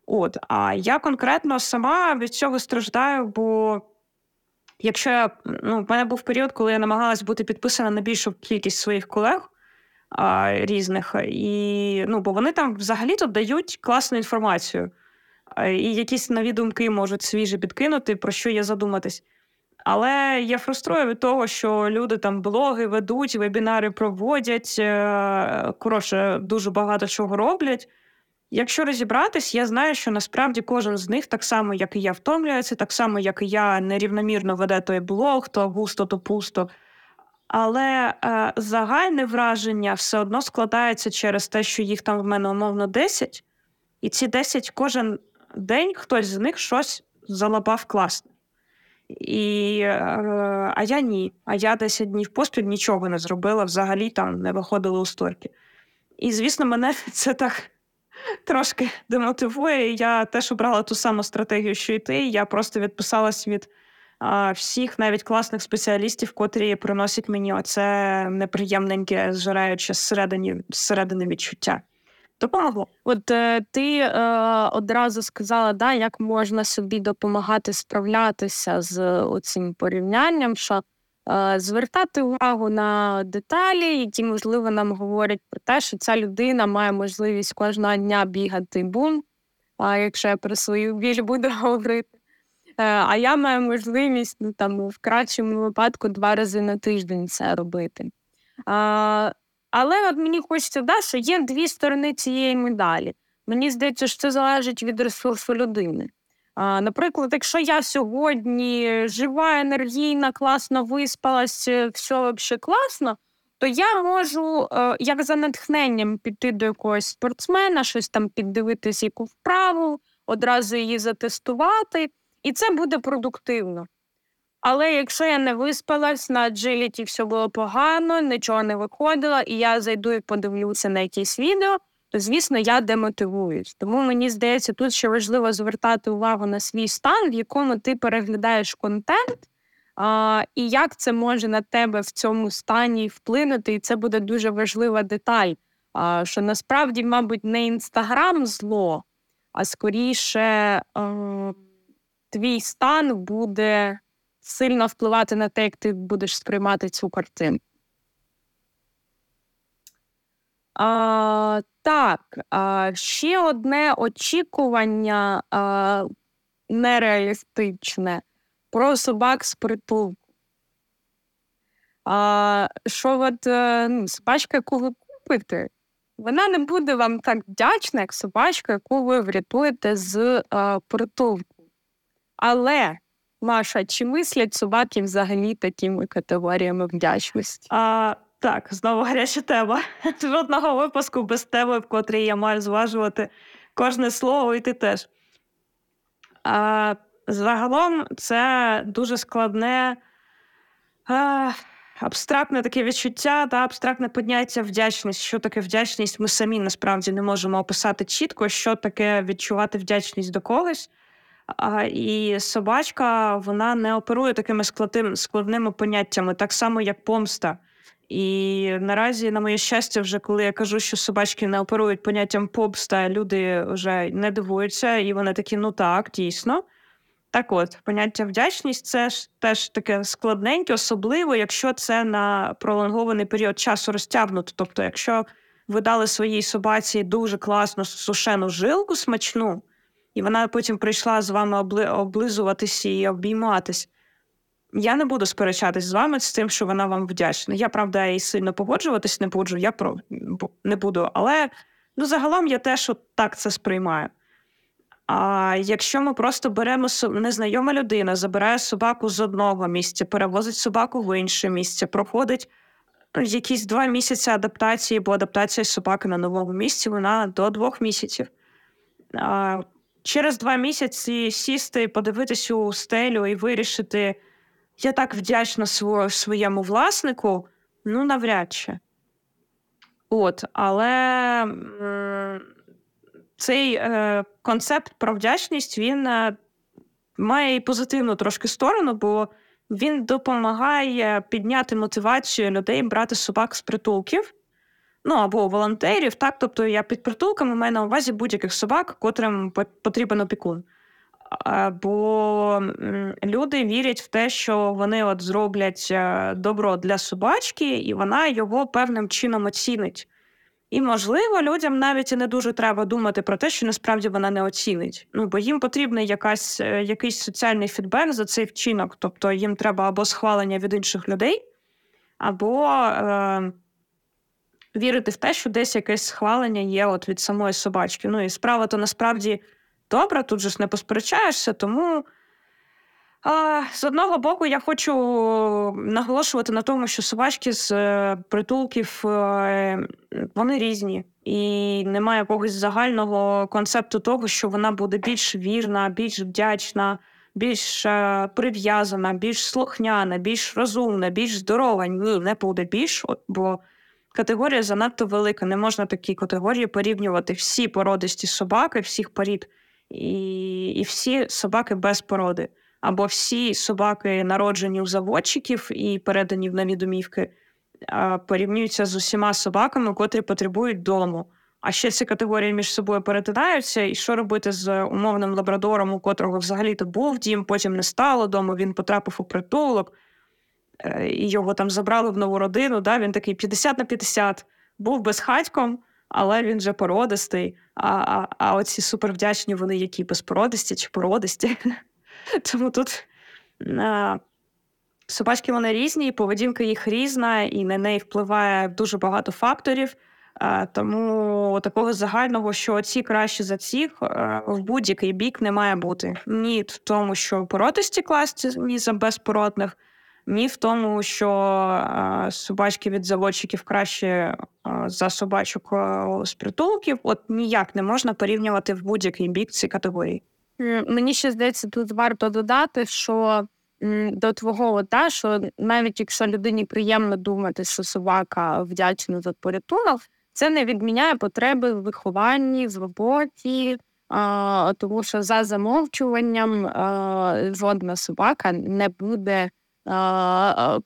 От, а я конкретно сама від цього страждаю, бо якщо я ну, в мене був період, коли я намагалась бути підписана на більшу кількість своїх колег а, різних, і ну, бо вони там взагалі-то дають класну інформацію, і якісь нові думки можуть свіжі підкинути, про що є задуматись. Але я фруструю від того, що люди там блоги ведуть, вебінари проводять, е, коротше, дуже багато чого роблять. Якщо розібратись, я знаю, що насправді кожен з них, так само, як і я, втомлюється, так само, як і я, нерівномірно веде той блог, то густо, то пусто. Але е, загальне враження все одно складається через те, що їх там в мене умовно 10, і ці 10 кожен день хтось з них щось залапав класно. І, е, А я ні. А я 10 днів поспіль нічого не зробила, взагалі там не виходили у сторки. І, звісно, мене *laughs* це так трошки демотивує. Я теж обрала ту саму стратегію, що й ти. Я просто відписалась від а, всіх, навіть класних спеціалістів, котрі приносять мені оце неприємненьке, зжираюче зсередини відчуття допомогло. От е, ти е, одразу сказала, да, як можна собі допомагати справлятися з цим порівнянням, що е, звертати увагу на деталі, які, можливо, нам говорять про те, що ця людина має можливість кожного дня бігати бум, а якщо я про свою біль буду *laughs* говорити. Е, а я маю можливість ну, там, в кращому випадку два рази на тиждень це робити. Але от мені хочеться да, що є дві сторони цієї медалі. Мені здається, що це залежить від ресурсу людини. А, Наприклад, якщо я сьогодні жива, енергійна, класно виспалась, е, все взагалі класно, то я можу, е, як за натхненням, піти до якогось спортсмена, щось там піддивитись, яку вправу, одразу її затестувати, і це буде продуктивно. Але якщо я не виспалась, на джиліті все було погано, нічого не виходило, і я зайду і подивлюся на якісь відео, то звісно я демотивуюсь. Тому мені здається, тут ще важливо звертати увагу на свій стан, в якому ти переглядаєш контент, а, і як це може на тебе в цьому стані вплинути. І це буде дуже важлива деталь. А, Що насправді, мабуть, не інстаграм зло, а скоріше а, е, твій стан буде сильно впливати на те, як ти будеш сприймати цю картину. А, Так, а, ще одне очікування а, нереалістичне про собак з притулку. А, Що от е, ну, собачка, яку ви купите, вона не буде вам так вдячна, як собачка, яку ви врятуєте з а, притулку. Але Маша, чи мислять собаки взагалі такими категоріями вдячності? А, Так, знову гаряча тема. *laughs* Жодного випуску без теми, в котрій я маю зважувати кожне слово, і ти теж. А, Загалом це дуже складне, а, абстрактне таке відчуття та абстрактне поняття вдячність. Що таке вдячність? Ми самі насправді не можемо описати чітко, що таке відчувати вдячність до когось. А, І собачка вона не оперує такими складним, складними поняттями, так само, як помста. І наразі, на моє щастя, вже коли я кажу, що собачки не оперують поняттям помста, люди вже не дивуються, і вони такі, ну так, дійсно. Так от, поняття вдячність це ж теж таке складненьке, особливо, якщо це на пролонгований період часу розтягнуто. Тобто, якщо ви дали своїй собаці дуже класну сушену жилку смачну, і вона потім прийшла з вами обли... облизуватись і обійматись. Я не буду сперечатись з вами з тим, що вона вам вдячна. Я, правда, і сильно погоджуватись не буду, я про не буду. Але ну, загалом я теж от так це сприймаю. А якщо ми просто беремо незнайома людина, забирає собаку з одного місця, перевозить собаку в інше місце, проходить якісь два місяці адаптації, бо адаптація собаки на новому місці вона до двох місяців. А, Через два місяці сісти, подивитися у стелю і вирішити, я так вдячна своєму власнику, ну навряд чи. От, але цей е, концепт про вдячність він е, має і позитивну трошки сторону, бо він допомагає підняти мотивацію людей брати собак з притулків. Ну або волонтерів, так, тобто я під притулками маю на увазі будь-яких собак, котрим потрібен опікун. Бо люди вірять в те, що вони от зроблять е, добро для собачки, і вона його певним чином оцінить. І, можливо, людям навіть і не дуже треба думати про те, що насправді вона не оцінить. Ну, бо їм потрібний якась, е, якийсь соціальний фідбек за цей вчинок. Тобто їм треба або схвалення від інших людей, або е, вірити в те, що десь якесь схвалення є от від самої собачки. Ну і справа то насправді добра, тут же ж не посперечаєшся, тому. З одного боку, я хочу наголошувати на тому, що собачки з е, притулків е, вони різні, і немає якогось загального концепту того, що вона буде більш вірна, більш вдячна, більш е, прив'язана, більш слухняна, більш розумна, більш здорова. Ні, не буде більш, бо категорія занадто велика. Не можна такі категорії порівнювати всі породисті собаки, всіх порід і, і всі собаки без породи або всі собаки, народжені у заводчиків і передані в нові домівки, порівнюються з усіма собаками, котрі потребують дому. А ще ці категорії між собою перетинаються, і що робити з умовним лабрадором, у котрого взагалі-то був дім, потім не стало дому, він потрапив у притулок, і його там забрали в нову родину. Да? Він такий 50 на 50, був безхатьком, але він же породистий. А а, а оці супервдячні вони які безпородисті чи породисті. *laughs* Тому тут а, собачки вони різні, і поведінка їх різна, і на неї впливає дуже багато факторів. А, тому такого загального, що оці краще за цих, в будь-який бік не має бути. Ні в тому, що породисті класні за безпородних, ні в тому, що а, собачки від заводчиків краще а, за собачок з притулків. От ніяк не можна порівнювати в будь-який бік ці категорії. Мені ще здається, тут варто додати, що до твого та що навіть якщо людині приємно думати, що собака вдячна за порятунок, це не відміняє потреби в вихованні, в роботі, тому що за замовчуванням жодна собака не буде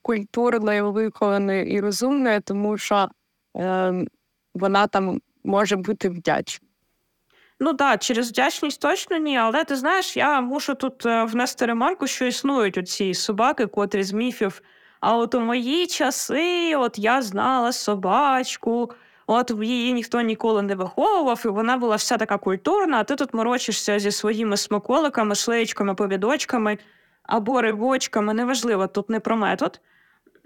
культурною, вихованою і розумною, тому що ем, вона там може бути вдячна. Ну так, через вдячність точно ні, але ти знаєш, я мушу тут е, внести ремарку, що існують оці собаки, котрі з міфів. А от у мої часи, от я знала собачку, от її ніхто ніколи не виховував, і вона була вся така культурна, а ти тут морочишся зі своїми смаколиками, шлеєчками, повідочками або рибочками, неважливо, тут не про метод.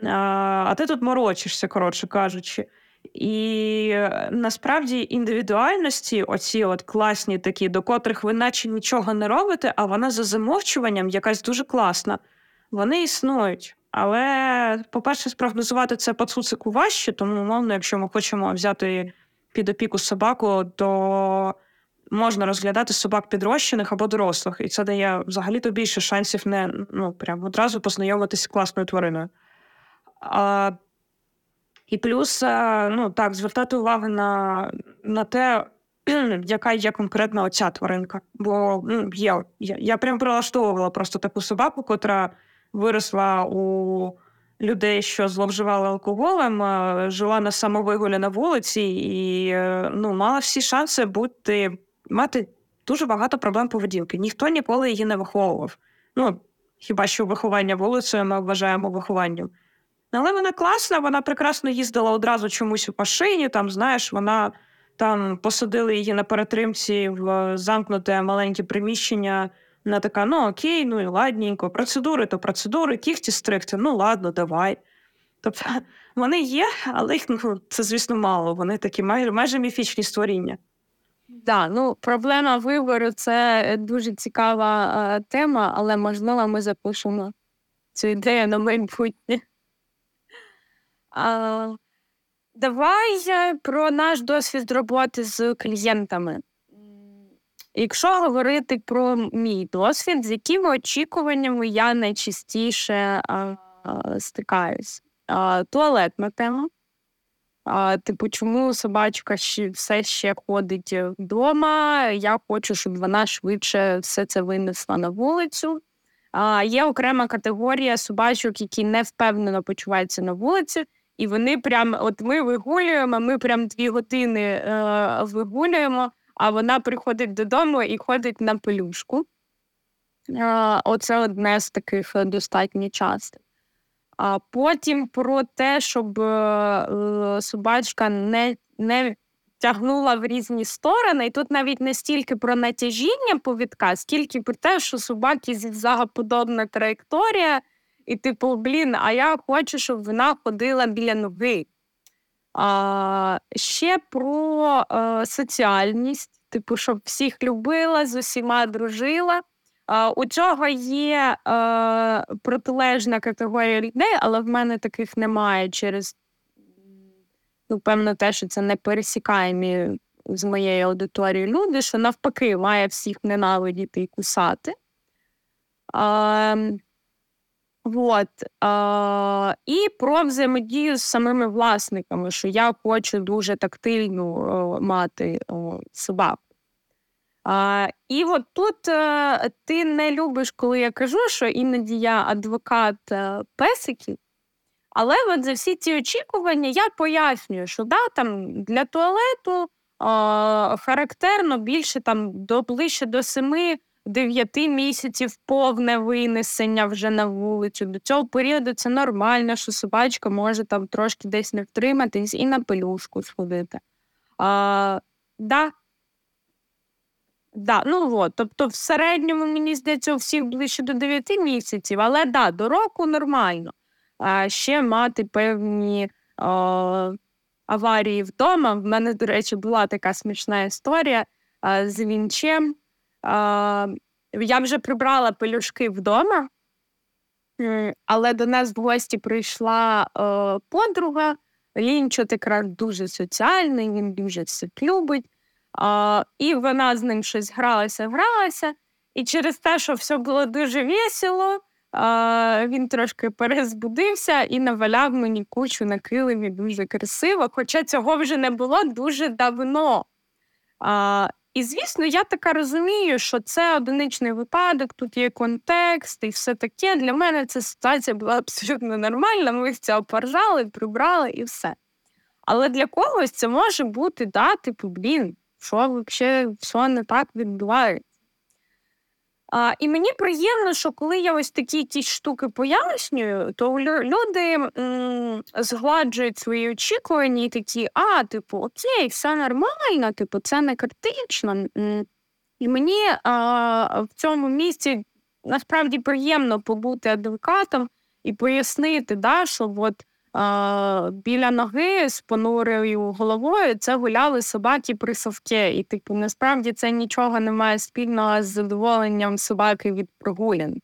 А ти тут морочишся, коротше кажучи. І е, насправді індивідуальності, оці от класні такі, до котрих ви наче нічого не робите, а вона за замовчуванням якась дуже класна. Вони існують. Але, по-перше, спрогнозувати це по цуцику важче, тому, умовно, якщо ми хочемо взяти під опіку собаку, то можна розглядати собак підрощених або дорослих. І це дає взагалі-то більше шансів не ну, прям одразу познайомитися з класною твариною. А і плюс, е, ну так, звертати увагу на на те, *clears throat* яка є конкретна оця тваринка. Бо ну, є, я, я прям прилаштовувала просто таку собаку, котра виросла у людей, що зловживали алкоголем, е, жила на самовигулі на вулиці, і е, ну, мала всі шанси бути мати дуже багато проблем поведінки. Ніхто ніколи її не виховував. Ну, хіба що виховання вулицею ми вважаємо вихованням. Але вона класна, вона прекрасно їздила одразу чомусь у машині. Там, знаєш, вона там посадили її на перетримці в замкнуте маленьке приміщення. Вона така: ну окей, ну і ладненько, процедури то процедури, кіхті стригти, ну ладно, давай. Тобто вони є, але їх ну, це, звісно, мало. Вони такі майже майже міфічні створіння. Да, ну проблема вибору це дуже цікава е, тема, але можливо ми запишемо цю ідею на майбутнє. А, Давай про наш досвід роботи з клієнтами. Якщо говорити про мій досвід, з якими очікуваннями я найчастіше а, а, стикаюсь? А, Туалетна тема. А, Типу, чому собачка ще все ще ходить вдома? Я хочу, щоб вона швидше все це винесла на вулицю. А, Є окрема категорія собачок, які не впевнено почуваються на вулиці. І вони прям, от ми вигулюємо, ми прям дві години е, вигулюємо, а вона приходить додому і ходить на пелюшку. Е, оце одне з таких е, достатньо часто. А потім про те, щоб е, собачка не не тягнула в різні сторони. І тут навіть не стільки про натяжіння повідка, скільки про те, що собаки зігзагоподобна траєкторія. І, типу, блін, а я хочу, щоб вона ходила біля ноги. А, Ще про е, соціальність, типу, щоб всіх любила, з усіма дружила. У цього є е, протилежна категорія людей, але в мене таких немає через, ну, певно, те, що це не пересікаємі з моєї аудиторії люди, що навпаки має всіх ненавидіти і кусати. А, Вот. А, І про взаємодію з самими власниками, що я хочу дуже тактильну о, мати о, собаку. А, І от тут а, е, ти не любиш, коли я кажу, що іноді я адвокат а, е, песиків. Але от за всі ці очікування я пояснюю, що да, там для туалету а, характерно більше там до ближче до семи Дев'яти місяців повне винесення вже на вулицю. До цього періоду це нормально, що собачка може там трошки десь не втриматись і на пелюшку сходити. А, да. Да, ну от, Тобто, в середньому, мені здається, у всіх ближче до 9 місяців, але да, до року нормально. А ще мати певні а, аварії вдома. В мене, до речі, була така смішна історія а, з вінчем. Я вже прибрала пелюшки вдома, але до нас в гості прийшла е, подруга. Лінчот якраз дуже соціальний, він дуже все любить. І вона з ним щось гралася, гралася. І через те, що все було дуже весело, він трошки перезбудився і наваляв мені кучу на килимі дуже красиво, хоча цього вже не було дуже давно. І, звісно, я така розумію, що це одиничний випадок, тут є контекст і все таке. Для мене ця ситуація була абсолютно нормальна. Ми це опоржали, прибрали і все. Але для когось це може бути да, типу, блін, що взагалі що не так відбувається. І мені приємно, що коли я ось такі ті штуки пояснюю, то люди м, згладжують свої очікування і такі, а, типу, окей, все нормально, типу, це не критично. І мені а, в цьому місці насправді приємно побути адвокатом і пояснити, да, що от біля ноги з понурою головою це гуляли собаки при совке. І, типу, насправді це нічого не має спільного з задоволенням собаки від прогулянки.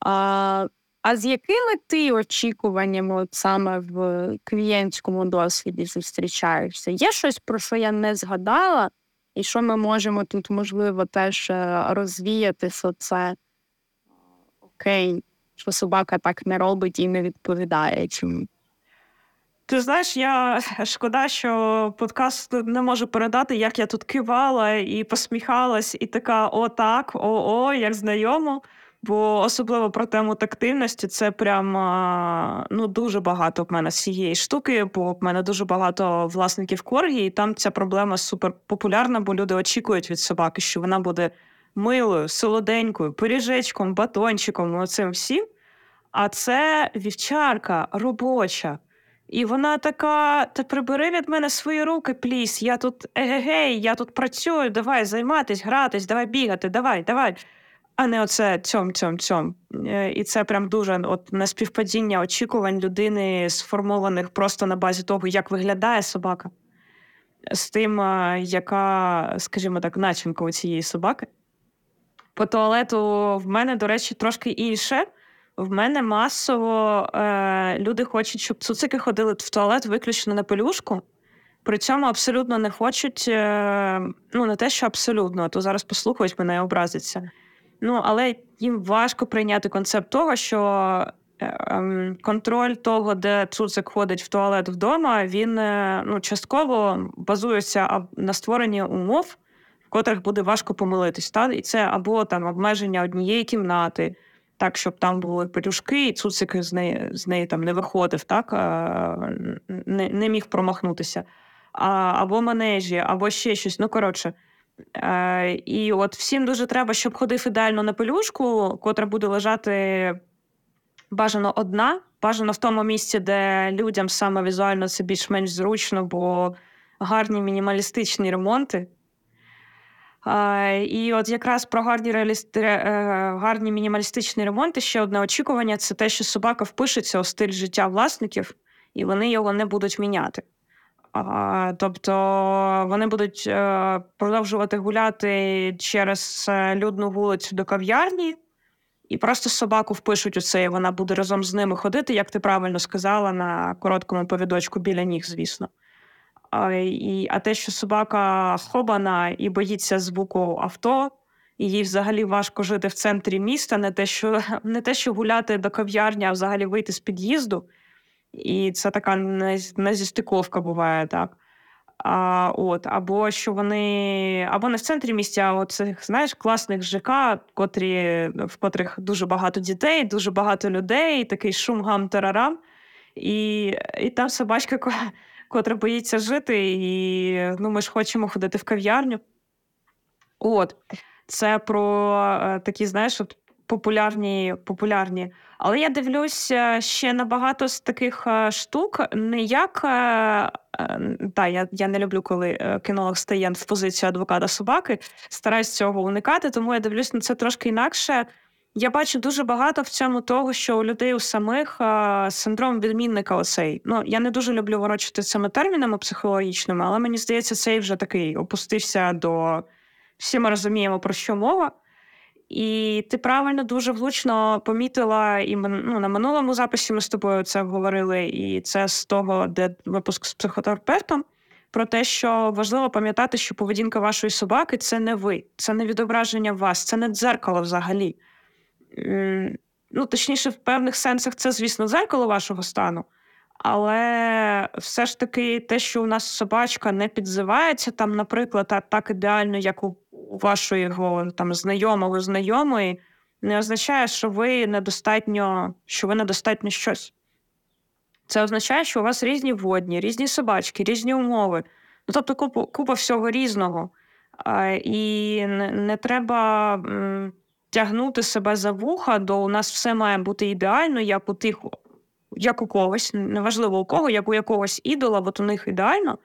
А а з якими ти очікуваннями от саме в клієнтському досвіді зустрічаєшся? Є щось, про що я не згадала, і що ми можемо тут, можливо, теж е, розвіяти це окей що собака так не робить і не відповідає чому. Ти знаєш, я шкода, що подкаст не можу передати, як я тут кивала і посміхалась, і така: о, так, о, о, як знайомо. Бо особливо про тему тактильності це прям ну дуже багато в мене цієї штуки, бо в мене дуже багато власників коргі, і там ця проблема супер популярна, бо люди очікують від собаки, що вона буде милою, солоденькою, пиріжечком, батончиком, оцим всім. А це вівчарка робоча, І вона така: та прибери від мене свої руки, пліс. Я тут егегей, я тут працюю, давай займатись, гратись, давай бігати, давай, давай. А не оце цьом, цьом, цьом. Е, і це прям дуже от неспівпадіння очікувань людини, сформованих просто на базі того, як виглядає собака, з тим, яка, скажімо так, начинка у цієї собаки. По туалету в мене, до речі, трошки інше. В мене масово е, люди хочуть, щоб цуцики ходили в туалет виключно на пелюшку. При цьому абсолютно не хочуть, е, ну не те, що абсолютно, а то зараз послухають мене і образиться. Ну, але їм важко прийняти концепт того, що е, е, контроль того, де цуцик ходить в туалет вдома, він е, ну, частково базується на створенні умов, котрих буде важко помилитись. Та? І це або там обмеження однієї кімнати так, щоб там були пелюшки, і цуцик з неї з неї там не виходив, так не не міг промахнутися. А, Або манежі, або ще щось. Ну, коротше. Е, І от всім дуже треба, щоб ходив ідеально на пелюшку, котра буде лежати бажано одна, бажано в тому місці, де людям саме візуально це більш-менш зручно, бо гарні мінімалістичні ремонти. І от якраз про гарні реалісти... Е, гарні мінімалістичні ремонти ще одне очікування це те, що собака впишеться у стиль життя власників, і вони його не будуть міняти. Тобто вони будуть е, продовжувати гуляти через е, людну вулицю до кав'ярні, і просто собаку впишуть у це, і вона буде разом з ними ходити, як ти правильно сказала, на короткому повідочку біля ніг, звісно. А, і, а те, що собака хобана і боїться звуку авто, і їй взагалі важко жити в центрі міста, не те, що *laughs* не те, що гуляти до кав'ярні, а взагалі вийти з під'їзду. І це така незістиковка буває, так. А, от, Або що вони, або не в центрі місця, а цих, знаєш, класних ЖК, котрі, в котрих дуже багато дітей, дуже багато людей, такий шум гам тарарам. І і там собачка котра боїться жити, і ну, ми ж хочемо ходити в кав'ярню. От, це про е, такі, знаєш, от популярні. популярні. Але я дивлюся ще на багато з таких е, штук, не як е, та, я я не люблю, коли кінолог стає в позицію адвоката собаки, стараюсь цього уникати, тому я дивлюсь на це трошки інакше. Я бачу дуже багато в цьому того, що у людей у самих а, синдром відмінника оцей. Ну я не дуже люблю ворочити цими термінами психологічними, але мені здається, цей вже такий опустився до всі ми розуміємо, про що мова. І ти правильно дуже влучно помітила, і ну, на минулому записі ми з тобою це говорили, і це з того, де випуск з психотерапевтом, про те, що важливо пам'ятати, що поведінка вашої собаки це не ви, це не відображення вас, це не дзеркало взагалі ну, точніше, в певних сенсах це, звісно, зеркало вашого стану. Але все ж таки, те, що у нас собачка не підзивається, там, наприклад, так ідеально, як у вашої там знайомого знайомої, не означає, що ви недостатньо, що ви недостатньо щось. Це означає, що у вас різні водні, різні собачки, різні умови. Ну, тобто, купа, купа всього різного. І не, не треба тягнути себе за вуха, до у нас все має бути ідеально, як у тих, як у когось, неважливо у кого, як у якогось ідола, от у них ідеально.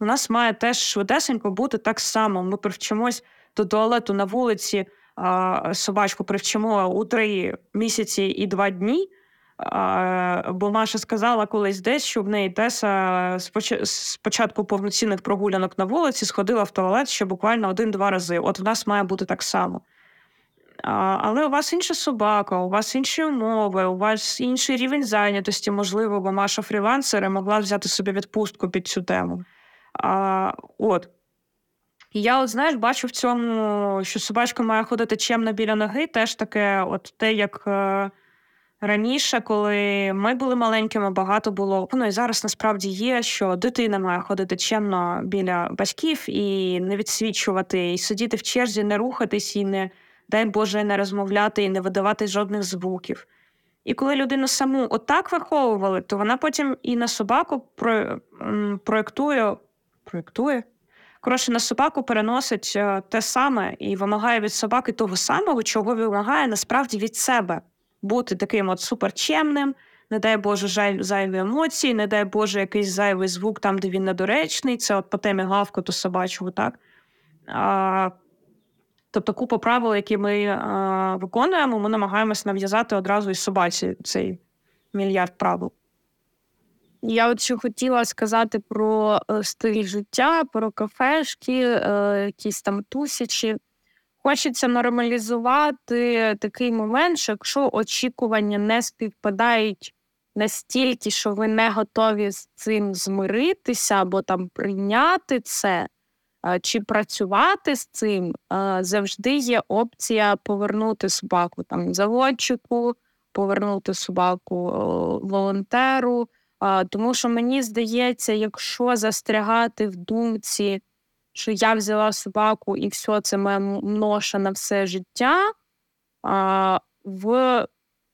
У нас має теж швидесенько бути так само. Ми привчимось до туалету на вулиці, а, собачку привчимо у три місяці і два дні. А, бо Маша сказала колись десь, що в неї Теса з початку повноцінних прогулянок на вулиці сходила в туалет ще буквально один-два рази. От в нас має бути так само. Але у вас інша собака, у вас інші умови, у вас інший рівень зайнятості, можливо, бо Маша фрілансер могла взяти собі відпустку під цю тему. А, От. І я, от, знаєш, бачу в цьому, що собачка має ходити чемно біля ноги, теж таке, от те, як е, раніше, коли ми були маленькими, багато було. Ну і зараз насправді є, що дитина має ходити чемно біля батьків і не відсвічувати, і сидіти в черзі, не рухатись і не дай Боже, не розмовляти і не видавати жодних звуків. І коли людину саму отак виховували, то вона потім і на собаку про, проєктує, проєктує. Коротше, на собаку переносить е, те саме і вимагає від собаки того самого, чого вимагає насправді від себе бути таким от суперчемним, не дай Боже, жаль, зайві емоції, не дай Боже, якийсь зайвий звук там, де він недоречний. Це от по темі гавкоту собачого, так? А, Тобто купа правил, які ми а, виконуємо, ми намагаємося нав'язати одразу із собаці цей мільярд правил. Я от ще хотіла сказати про е, стиль життя, про кафешки, е, якісь там тусячі. Хочеться нормалізувати такий момент, що якщо очікування не співпадають настільки, що ви не готові з цим змиритися або там прийняти це е, чи працювати з цим, завжди є опція повернути собаку там заводчику, повернути собаку волонтеру. Тому що мені здається, якщо застрягати в думці, що я взяла собаку і все, це моя ноша на все життя, в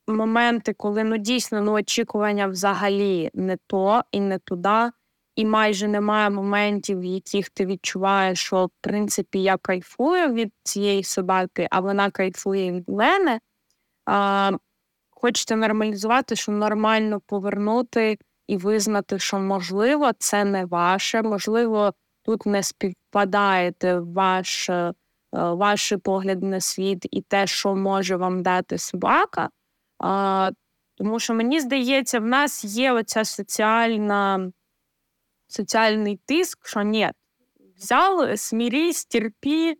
моменти, коли ну дійсно ну, очікування взагалі не то і не туди, і майже немає моментів, в яких ти відчуваєш, що в принципі я кайфую від цієї собаки, а вона кайфує від мене. Хочете нормалізувати, що нормально повернути і визнати, що можливо це не ваше, можливо, тут не співпадаєте ваш, е, ваш погляд на світ і те, що може вам дати собака. А, Тому що мені здається, в нас є оця соціальна, соціальний тиск, що ні, взяв, смірісь, терпі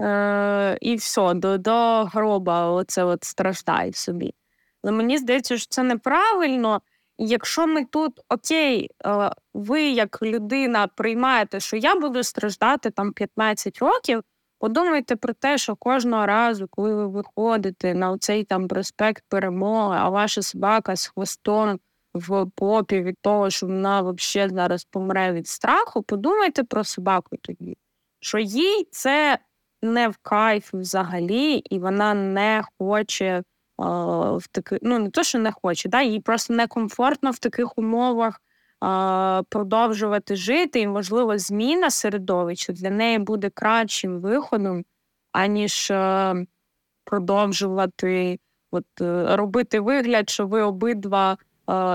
е, і все, до до гроба оце от страждай собі. Але мені здається, що це неправильно. Якщо ми тут окей, е, ви як людина приймаєте, що я буду страждати там 15 років, подумайте про те, що кожного разу, коли ви виходите на цей там проспект перемоги, а ваша собака з хвостом в попі від того, що вона взагалі зараз помре від страху, подумайте про собаку тоді, що їй це не в кайф взагалі, і вона не хоче в таки, ну не то, що не хоче, да, їй просто некомфортно в таких умовах а, продовжувати жити, і, можливо, зміна середовища для неї буде кращим виходом, аніж а, продовжувати от, е, робити вигляд, що ви обидва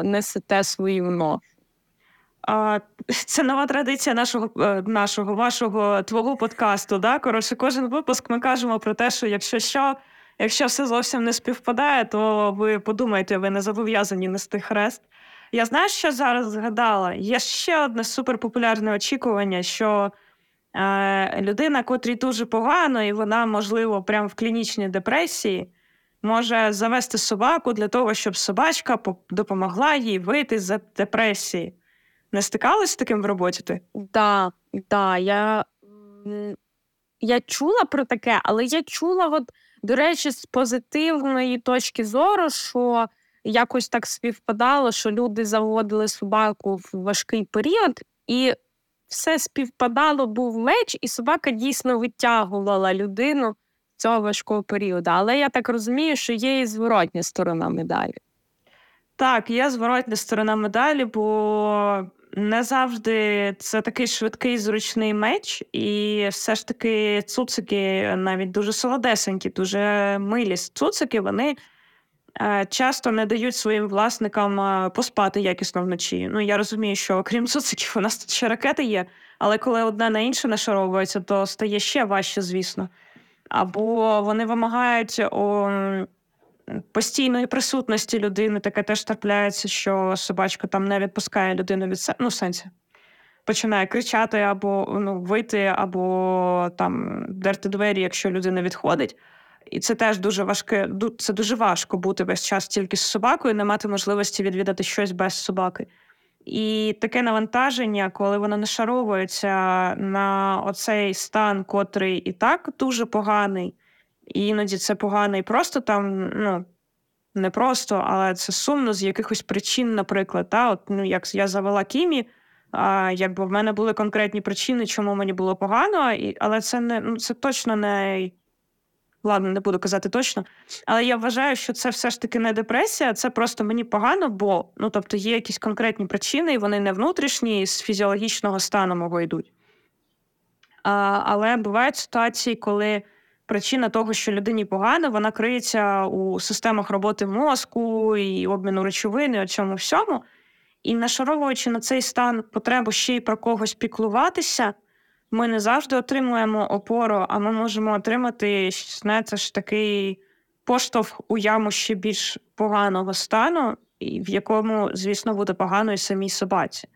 несете свою ношу. Це нова традиція нашого е, нашого, вашого твого подкасту. Да? Коротше, кожен випуск ми кажемо про те, що якщо що, Якщо все зовсім не співпадає, то ви подумайте, ви не зобов'язані нести хрест. Я знаю, що зараз згадала. Є ще одне суперпопулярне очікування, що е, людина, котрій дуже погано, і вона, можливо, прямо в клінічній депресії, може завести собаку для того, щоб собачка допомогла їй вийти з депресії. Не стикалась з таким в роботі? ти? Так, да, я я чула про таке, але я чула, от, до речі, з позитивної точки зору, що якось так співпадало, що люди заводили собаку в важкий період, і все співпадало, був меч, і собака дійсно витягувала людину цього важкого періоду. Але я так розумію, що є і зворотня сторона медалі. Так, є зворотня сторона медалі, бо не завжди це такий швидкий зручний меч, і все ж таки цуцики навіть дуже солодесенькі, дуже милі цуцики, вони е, часто не дають своїм власникам е, поспати якісно вночі. Ну я розумію, що окрім цуциків, у нас тут ще ракети є, але коли одне на інше нашаровується, то стає ще важче, звісно. Або вони вимагають. О, постійної присутності людини таке теж трапляється, що собачка там не відпускає людину від себе. Ну, в сенсі. Починає кричати або ну, вийти, або там дерти двері, якщо людина відходить. І це теж дуже важке. Це дуже важко бути весь час тільки з собакою, не мати можливості відвідати щось без собаки. І таке навантаження, коли воно нашаровується на оцей стан, котрий і так дуже поганий. І іноді це погано і просто там, ну, не просто, але це сумно з якихось причин, наприклад. Та? От, ну, Як я завела Кімі, а, якби в мене були конкретні причини, чому мені було погано, і, але це не ну, це точно не. Ладно, не буду казати точно. Але я вважаю, що це все ж таки не депресія, це просто мені погано, бо ну, тобто є якісь конкретні причини, і вони не внутрішні, з фізіологічного стану мого йдуть. А, Але бувають ситуації, коли причина того, що людині погано, вона криється у системах роботи мозку і обміну речовин, і цьому всьому. І нашаровуючи на цей стан потребу ще й про когось піклуватися, ми не завжди отримуємо опору, а ми можемо отримати знаєте, ж такий поштовх у яму ще більш поганого стану, в якому, звісно, буде погано і самій собаці.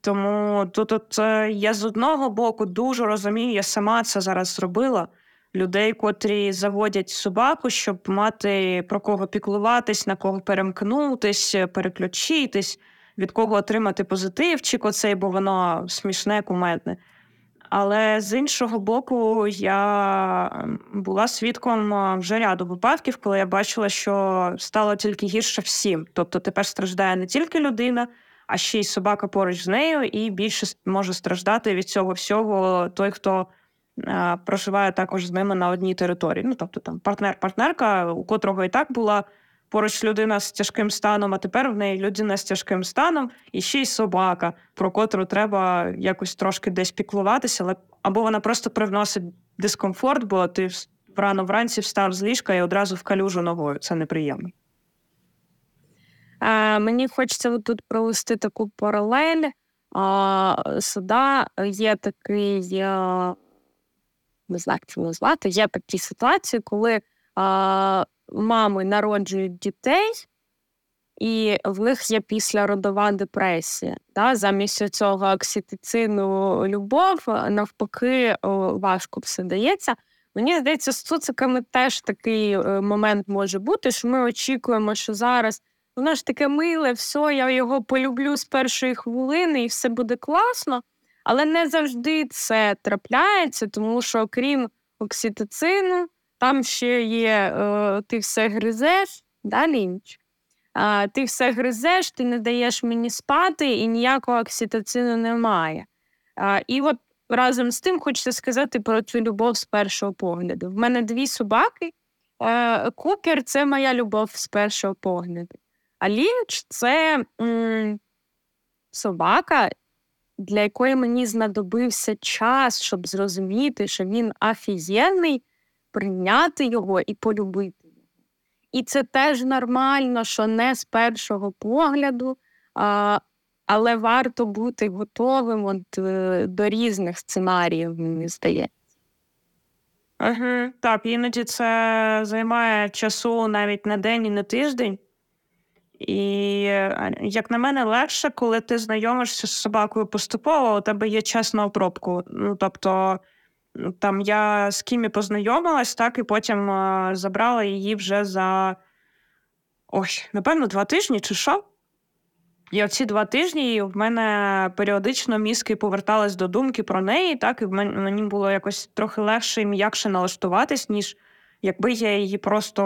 Тому тут от, е, я з одного боку дуже розумію, я сама це зараз зробила. Людей, котрі заводять собаку, щоб мати про кого піклуватись, на кого перемкнутись, переключитись, від кого отримати позитивчик, оцей, бо воно смішне, кумедне. Але з іншого боку, я була свідком вже ряду випадків, коли я бачила, що стало тільки гірше всім. Тобто тепер страждає не тільки людина, а ще й собака поруч з нею, і більше може страждати від цього всього той, хто а, проживає також з ними на одній території. Ну тобто там партнер-партнерка, у котрого і так була поруч людина з тяжким станом, а тепер в неї людина з тяжким станом, і ще й собака, про котру треба якось трошки десь піклуватися, але або вона просто привносить дискомфорт, бо ти рано вранці встав з ліжка і одразу в калюжу ногою. Це неприємно. Е, Мені хочеться тут провести таку паралель. А, Суда є такий, не знаю, як це назвати, є такі ситуації, коли а, мами народжують дітей, і в них є післяродова депресія. Да? Замість цього окситицину любов, навпаки, важко все дається. Мені здається, з цуциками теж такий е, момент може бути, що ми очікуємо, що зараз воно ж таке миле, все, я його полюблю з першої хвилини, і все буде класно. Але не завжди це трапляється, тому що окрім окситицину, там ще є е, ти все гризеш, да, лінч? А, Ти все гризеш, ти не даєш мені спати, і ніякого окситоцину немає. А, І от разом з тим хочеться сказати про цю любов з першого погляду. В мене дві собаки. Е, Кукер це моя любов з першого погляду. А лінч це м, собака, для якої мені знадобився час, щоб зрозуміти, що він афізєнний прийняти його і полюбити його. І це теж нормально, що не з першого погляду, а, але варто бути готовим от, е, до різних сценаріїв, мені здається. Угу, Так, іноді це займає часу навіть на день і на тиждень. І, як на мене, легше, коли ти знайомишся з собакою поступово, у тебе є час на обробку. Ну, тобто, там я з Кімі познайомилась, так, і потім а, забрала її вже за ой, напевно, два тижні чи що. І оці два тижні в мене періодично мізки повертались до думки про неї, так, і мені було якось трохи легше і м'якше налаштуватись, ніж якби я її просто,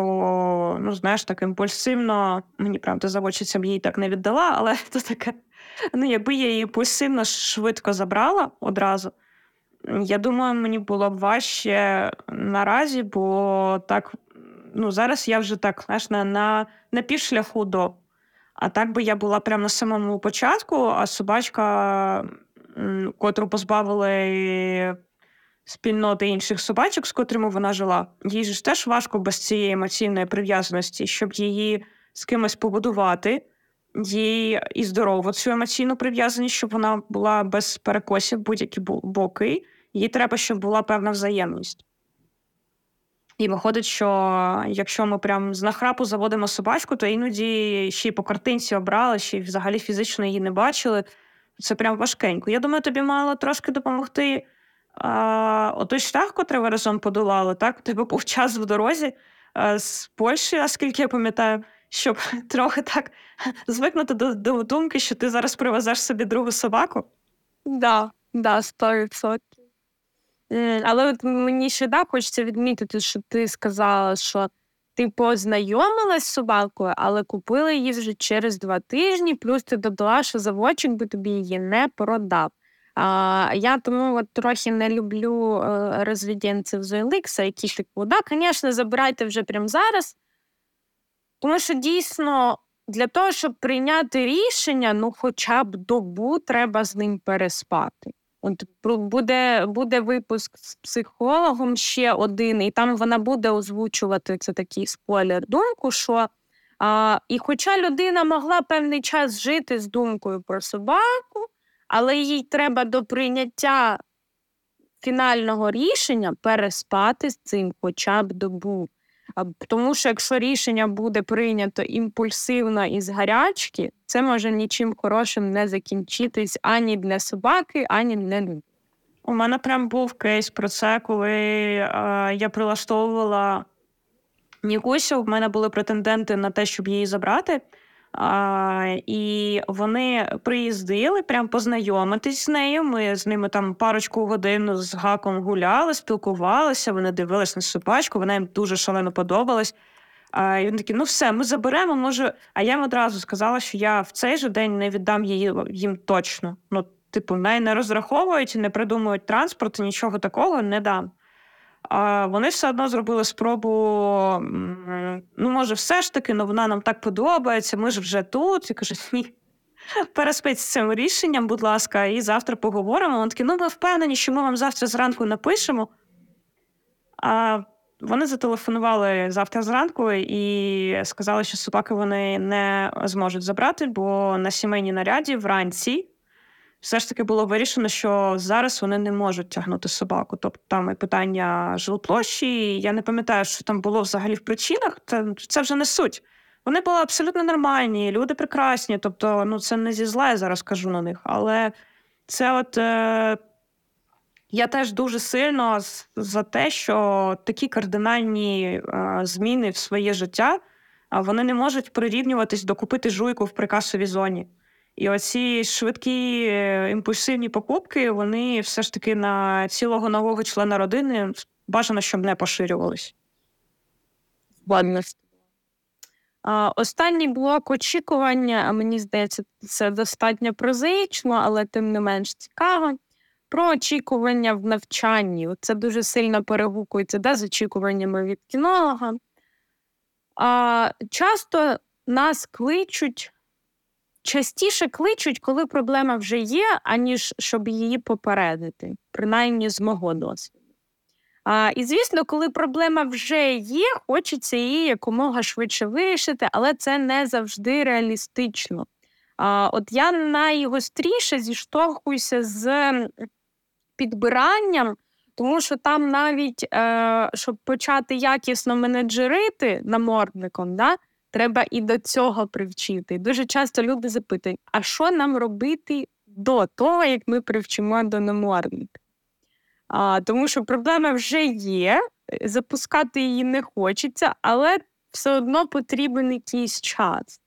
ну, знаєш, так імпульсивно, мені правда заводчицям її так не віддала, але *laughs* це таке. Ну, якби я її імпульсивно швидко забрала одразу. Я думаю, мені було б важче наразі, бо так, ну, зараз я вже так, знаєш, на на, на півшляху до. А так би я була прямо на самому початку, а собачка, котру позбавили спільноти інших собачок, з котрими вона жила, їй ж теж важко без цієї емоційної прив'язаності, щоб її з кимось побудувати, їй і здорову цю емоційну прив'язаність, щоб вона була без перекосів будь-які боки їй треба, щоб була певна взаємність. І виходить, що якщо ми прям з нахрапу заводимо собачку, то іноді ще й по картинці обрали, ще й взагалі фізично її не бачили. Це прям важкенько. Я думаю, тобі мало трошки допомогти а, отой шлях, котрий ви разом подолали, так? Тебе був час в дорозі а, з Польщі, наскільки я пам'ятаю, щоб *laughs* трохи так звикнути до, до думки, що ти зараз привезеш собі другу собаку. Да, да, 100%. Але от мені ще да, хочеться відмітити, що ти сказала, що ти познайомилась з собакою, але купила її вже через два тижні, плюс ти додала, що заводчик би тобі її не продав. А, Я тому от трохи не люблю е, розвідінців з OLX, які типу, да, звісно, забирайте вже прямо зараз. Тому що дійсно для того, щоб прийняти рішення, ну хоча б добу треба з ним переспати. От буде буде випуск з психологом ще один, і там вона буде озвучувати це такий спойлер. Думку, що а, і хоча людина могла певний час жити з думкою про собаку, але їй треба до прийняття фінального рішення переспати з цим хоча б добу. Тому що якщо рішення буде прийнято імпульсивно і з гарячки, це може нічим хорошим не закінчитись ані для собаки, ані для людей. У мене прям був кейс про це, коли е, я прилаштовувала Нікусю. В мене були претенденти на те, щоб її забрати. І вони приїздили прям познайомитись з нею. Ми з ними там парочку годин з гаком гуляли, спілкувалися. Вони дивились на собачку, вона їм дуже шалено подобалась. А, І він такі, ну все, ми заберемо. Може, а я їм одразу сказала, що я в цей же день не віддам її їм точно. Ну, типу, не, не розраховують, не придумують транспорт, нічого такого не дам. Вони все одно зробили спробу. Ну, може, все ж таки, ну вона нам так подобається, ми ж вже тут. І каже, ні. Переспить з цим рішенням, будь ласка, і завтра поговоримо. Вони такі, ну ми впевнені, що ми вам завтра зранку напишемо. А вони зателефонували завтра зранку і сказали, що собаки вони не зможуть забрати, бо на сімейній наряді вранці все ж таки було вирішено, що зараз вони не можуть тягнути собаку. Тобто там і питання жилплощі. Я не пам'ятаю, що там було взагалі в причинах. Це, це вже не суть. Вони були абсолютно нормальні, люди прекрасні. Тобто, ну це не зі зла, я зараз кажу на них. Але це от е, я теж дуже сильно за те, що такі кардинальні е, зміни в своє життя вони не можуть прирівнюватись до купити жуйку в прикасовій зоні. І оці швидкі е, імпульсивні покупки, вони все ж таки на цілого нового члена родини бажано, щоб не поширювались. Останній блок очікування, мені здається, це достатньо прозаїчно, але тим не менш цікаво. Про очікування в навчанні. Це дуже сильно перегукується да, з очікуваннями від кінолога. А, Часто нас кличуть частіше кличуть, коли проблема вже є, аніж щоб її попередити, принаймні з мого досвіду. А, І, звісно, коли проблема вже є, хочеться її якомога швидше вирішити, але це не завжди реалістично. А, От я найгостріше зіштовхуюся з підбиранням, тому що там навіть е, щоб почати якісно менеджерити намордником, да, треба і до цього привчити. Дуже часто люди запитують, а що нам робити до того, як ми привчимо до намордника? А, Тому що проблема вже є, запускати її не хочеться, але все одно потрібен якийсь час.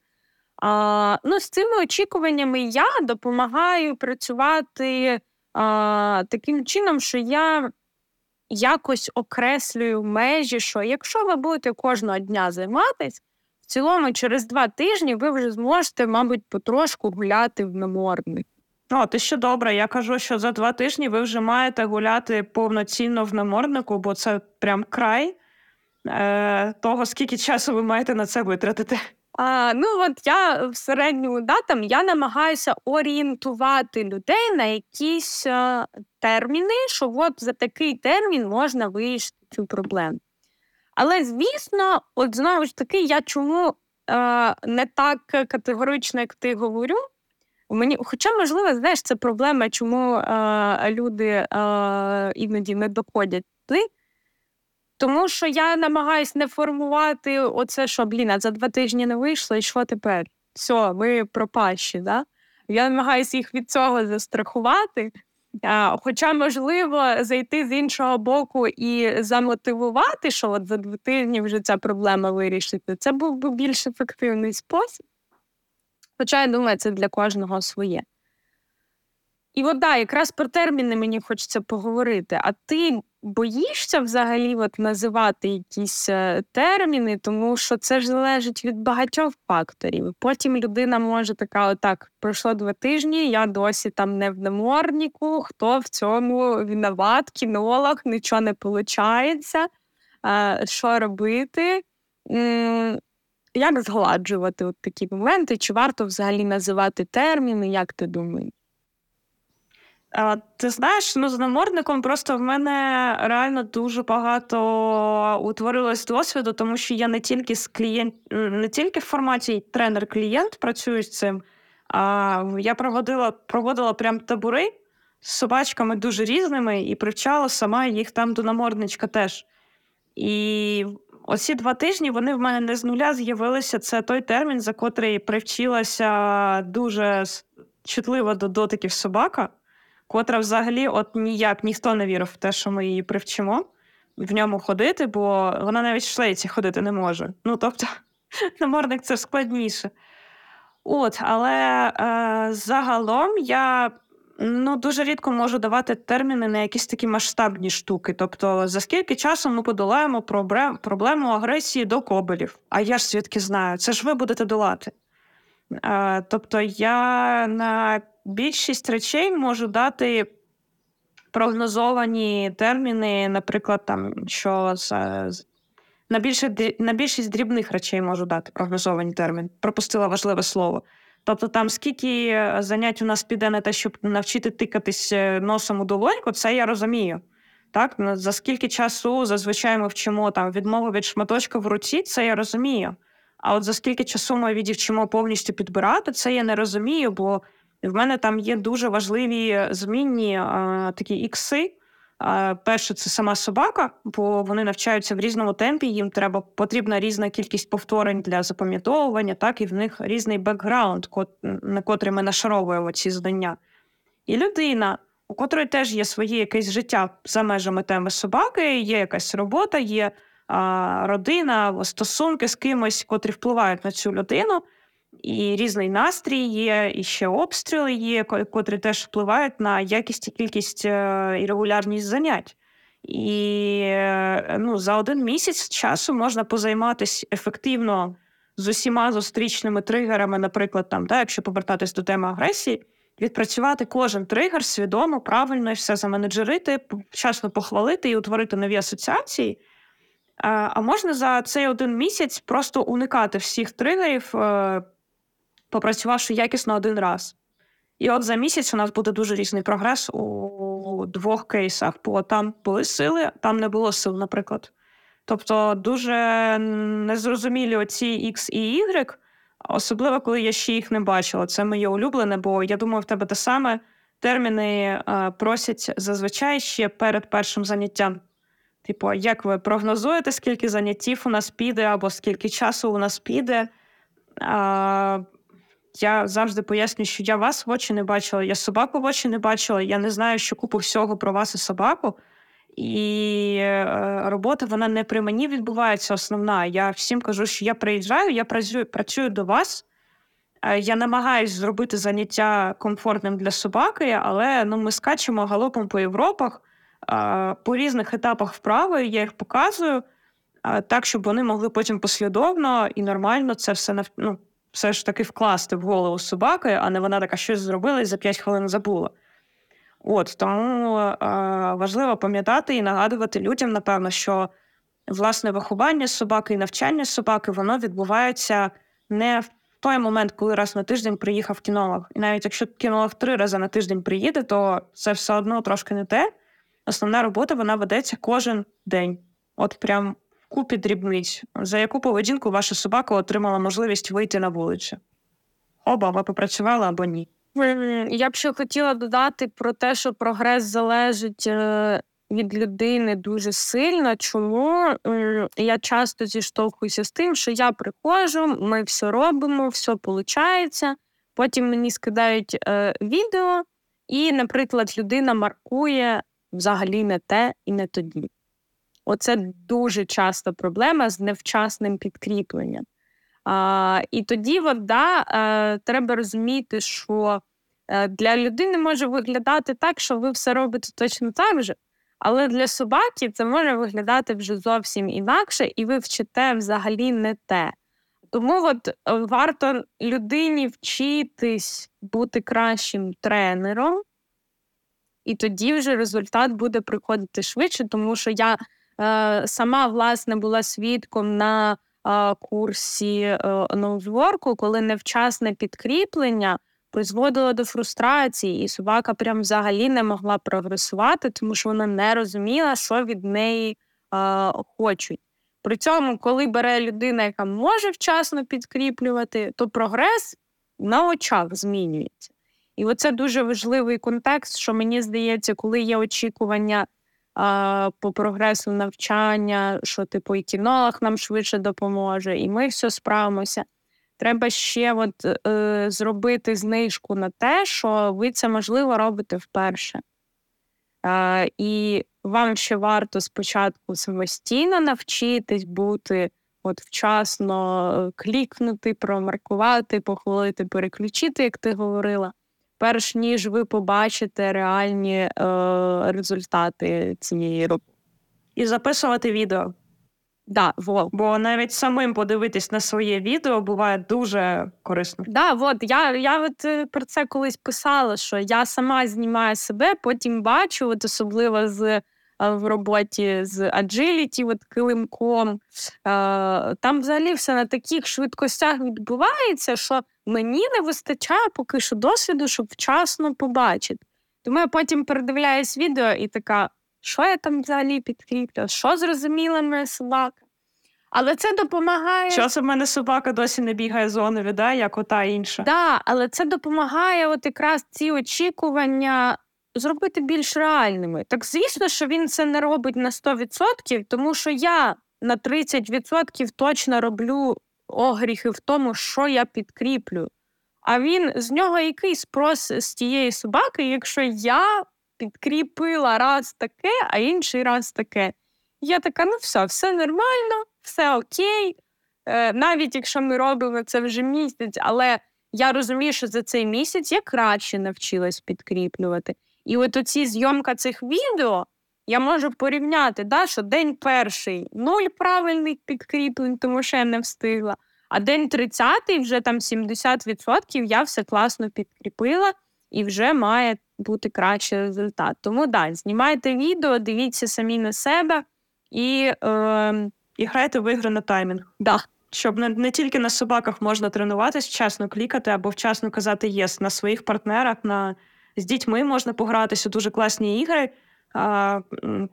А, ну, З цими очікуваннями я допомагаю працювати а, таким чином, що я якось окреслюю межі, що якщо ви будете кожного дня займатися, цілому, через два тижні ви вже зможете, мабуть, потрошку гуляти в намордник. О, ти ще добре. Я кажу, що за два тижні ви вже маєте гуляти повноцінно в наморднику, бо це прям край е, того, скільки часу ви маєте на це витратити. А, Ну от я в середньому да, там, я намагаюся орієнтувати людей на якісь е, терміни, що от за такий термін можна вирішити цю проблему. Але звісно, от знову ж таки, я чому е, не так категорично, як ти говорю. Мені, Хоча, можливо, знаєш, це проблема, чому е, люди е, іноді не доходять туди. Тому що я намагаюся не формувати оце, що блін, а за два тижні не вийшло, і що тепер? Все, ми пропащі. Да? Я намагаюся їх від цього застрахувати. Хоча можливо зайти з іншого боку і замотивувати, що от за два тижні вже ця проблема вирішити, це був би більш ефективний спосіб. Хоча я думаю, це для кожного своє. І от да, якраз про терміни мені хочеться поговорити. А ти боїшся взагалі от називати якісь е, терміни, тому що це ж залежить від багатьох факторів. Потім людина може така: отак, пройшло два тижні, я досі там не в наморднику, хто в цьому виноват, кінолог, нічого не виходить. Що робити? Як згладжувати от такі моменти? Чи варто взагалі називати терміни, як ти думаєш? Ти знаєш, ну з намордником просто в мене реально дуже багато утворилось досвіду, тому що я не тільки з клієнт, не тільки в форматі тренер-клієнт працюю з цим, а я проводила проводила прям табори з собачками дуже різними і привчала сама їх там до намордничка теж. І оці два тижні вони в мене не з нуля з'явилися. Це той термін, за котрий привчилася дуже чутлива до дотиків собака котра взагалі от ніяк ніхто не вірив в те, що ми її привчимо в ньому ходити, бо вона навіть в шлейці ходити не може. Ну, тобто, *laughs* намордник це складніше. От, Але е, загалом я ну, дуже рідко можу давати терміни на якісь такі масштабні штуки. Тобто, за скільки часу ми подолаємо проблему агресії до кобелів? А я ж звідки знаю, це ж ви будете долати. Е, Тобто, я на більшість речей можу дати прогнозовані терміни, наприклад, там, що на більше, на більшість дрібних речей можу дати прогнозовані терміни. Пропустила важливе слово. Тобто, там скільки занять у нас піде на те, щоб навчити тикатись е, носом у долоньку, це я розумію. Так, За скільки часу зазвичай ми вчимо там відмову від шматочка в руці, це я розумію. А от за скільки часу ми відівчимо повністю підбирати, це я не розумію, бо в мене там є дуже важливі змінні а, такі ікси. А, Перше, це сама собака, бо вони навчаються в різному темпі. Їм треба потрібна різна кількість повторень для запам'ятовування, так і в них різний бекграунд, на котрий ми нашаровуємо ці знання. І людина, у котрої теж є своє якесь життя за межами теми собаки, є якась робота, є а, родина, стосунки з кимось, котрі впливають на цю людину і різний настрій є, і ще обстріли є, котрі теж впливають на якість і кількість е, і регулярність занять. І е, ну, за один місяць часу можна позайматися ефективно з усіма зустрічними тригерами, наприклад, там, да, якщо повертатись до теми агресії, відпрацювати кожен тригер свідомо, правильно і все заменеджерити, вчасно похвалити і утворити нові асоціації. А можна за цей один місяць просто уникати всіх тригерів, е, попрацювавши якісно один раз. І от за місяць у нас буде дуже різний прогрес у двох кейсах, бо там були сили, там не було сил, наприклад. Тобто дуже незрозумілі оці X і Y, особливо коли я ще їх не бачила. Це моє улюблене, бо я думаю, в тебе те саме терміни а, просять зазвичай ще перед першим заняттям. Типу, як ви прогнозуєте, скільки заняттів у нас піде, або скільки часу у нас піде? А, я завжди пояснюю, що я вас в очі не бачила, я собаку в очі не бачила, я не знаю, що купу всього про вас і собаку. І е, робота вона не при мені відбувається основна. Я всім кажу, що я приїжджаю, я працюю працюю до вас. Е, я намагаюсь зробити заняття комфортним для собаки, але ну, ми скачемо галопом по Європах по різних етапах вправи. Я їх показую так, щоб вони могли потім послідовно і нормально це все ну, все ж таки вкласти в голову собаки, а не вона така щось зробила і за 5 хвилин забула. От тому е, важливо пам'ятати і нагадувати людям, напевно, що власне виховання собаки і навчання собаки воно відбувається не в той момент, коли раз на тиждень приїхав кінолог. І навіть якщо кінолог три рази на тиждень приїде, то це все одно трошки не те. Основна робота вона ведеться кожен день. От прям купі дрібниць, за яку поведінку ваша собака отримала можливість вийти на вулицю. Оба ви попрацювали або ні. Я б ще хотіла додати про те, що прогрес залежить е, від людини дуже сильно. Чому я часто зіштовхуюся з тим, що я приходжу, ми все робимо, все виходить. Потім мені скидають е, відео, і, наприклад, людина маркує взагалі не те і не тоді. Оце дуже часто проблема з невчасним підкріпленням. А, І тоді от, да, е, треба розуміти, що е, для людини може виглядати так, що ви все робите точно так же, але для собаки це може виглядати вже зовсім інакше, і ви вчите взагалі не те. Тому от варто людині вчитись бути кращим тренером, і тоді вже результат буде приходити швидше, тому що я. Е, сама власне була свідком на курсі ноузворку, коли невчасне підкріплення призводило до фрустрації, і собака прям взагалі не могла прогресувати, тому що вона не розуміла, що від неї е, хочуть. При цьому, коли бере людина, яка може вчасно підкріплювати, то прогрес на очах змінюється. І оце дуже важливий контекст, що мені здається, коли є очікування а, по прогресу навчання, що типу і кінолог нам швидше допоможе, і ми все справимося. Треба ще от, е, зробити знижку на те, що ви це можливо робите вперше. Е, і вам ще варто спочатку самостійно навчитись бути от вчасно е, клікнути, промаркувати, похвалити, переключити, як ти говорила, перш ніж ви побачите реальні е, результати цієї роботи. І записувати відео. Да, во. Бо навіть самим подивитись на своє відео буває дуже корисно. Да, от я я от е, про це колись писала, що я сама знімаю себе, потім бачу, от особливо з е, в роботі з Agility, от килимком. Е, там взагалі все на таких швидкостях відбувається, що мені не вистачає поки що досвіду, щоб вчасно побачити. Тому я потім передивляюсь відео і така що я там взагалі підкріплю, що зрозуміла моя собака. Але це допомагає. Часом в мене собака досі не бігає зонові, да, як ота інша. Да, але це допомагає от якраз ці очікування зробити більш реальними. Так звісно, що він це не робить на 100%, тому що я на 30% точно роблю огріхи в тому, що я підкріплю. А він з нього який спрос з тієї собаки, якщо я підкріпила раз таке, а інший раз таке. Я така, ну все, все нормально, все окей. Е, Навіть якщо ми робимо це вже місяць, але я розумію, що за цей місяць я краще навчилась підкріплювати. І от оці зйомка цих відео я можу порівняти, да, що день перший нуль правильних підкріплень, тому що я не встигла. А день 30-й вже там 70% я все класно підкріпила і вже має бути кращий результат. Тому да, знімайте відео, дивіться самі на себе і е, і грайте в ігри на таймінг. Да. Щоб не, не тільки на собаках можна тренуватись, вчасно клікати або вчасно казати єс на своїх партнерах, на з дітьми можна погратися дуже класні ігри. А,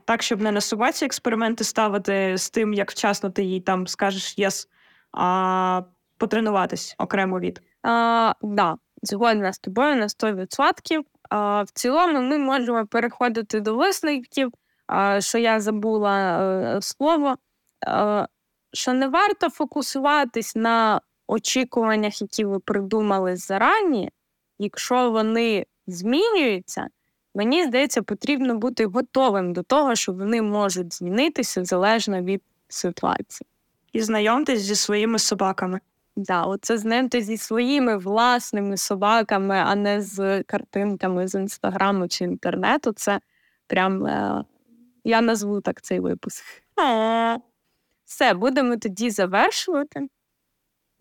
Так, щоб не на собаці експерименти ставити з тим, як вчасно ти їй там скажеш єс, а потренуватись окремо від. А, да, згодна з тобою на 100%. А, В цілому ми можемо переходити до висновків, а, що я забула е, слово, а, що не варто фокусуватись на очікуваннях, які ви придумали зарані, якщо вони змінюються. Мені здається, потрібно бути готовим до того, що вони можуть змінитися залежно від ситуації. І знайомтесь зі своїми собаками. Да, оце знайти зі своїми власними собаками, а не з картинками з інстаграму чи інтернету. Це прям е, я назву так цей випуск. Все, будемо тоді завершувати.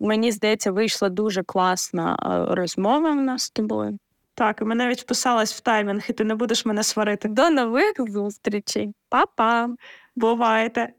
Мені здається, вийшла дуже класна е, розмова в нас з тобою. Так, і ми навіть вписалась в таймінг, і ти не будеш мене сварити. До нових зустрічей. Па-па! Бувайте!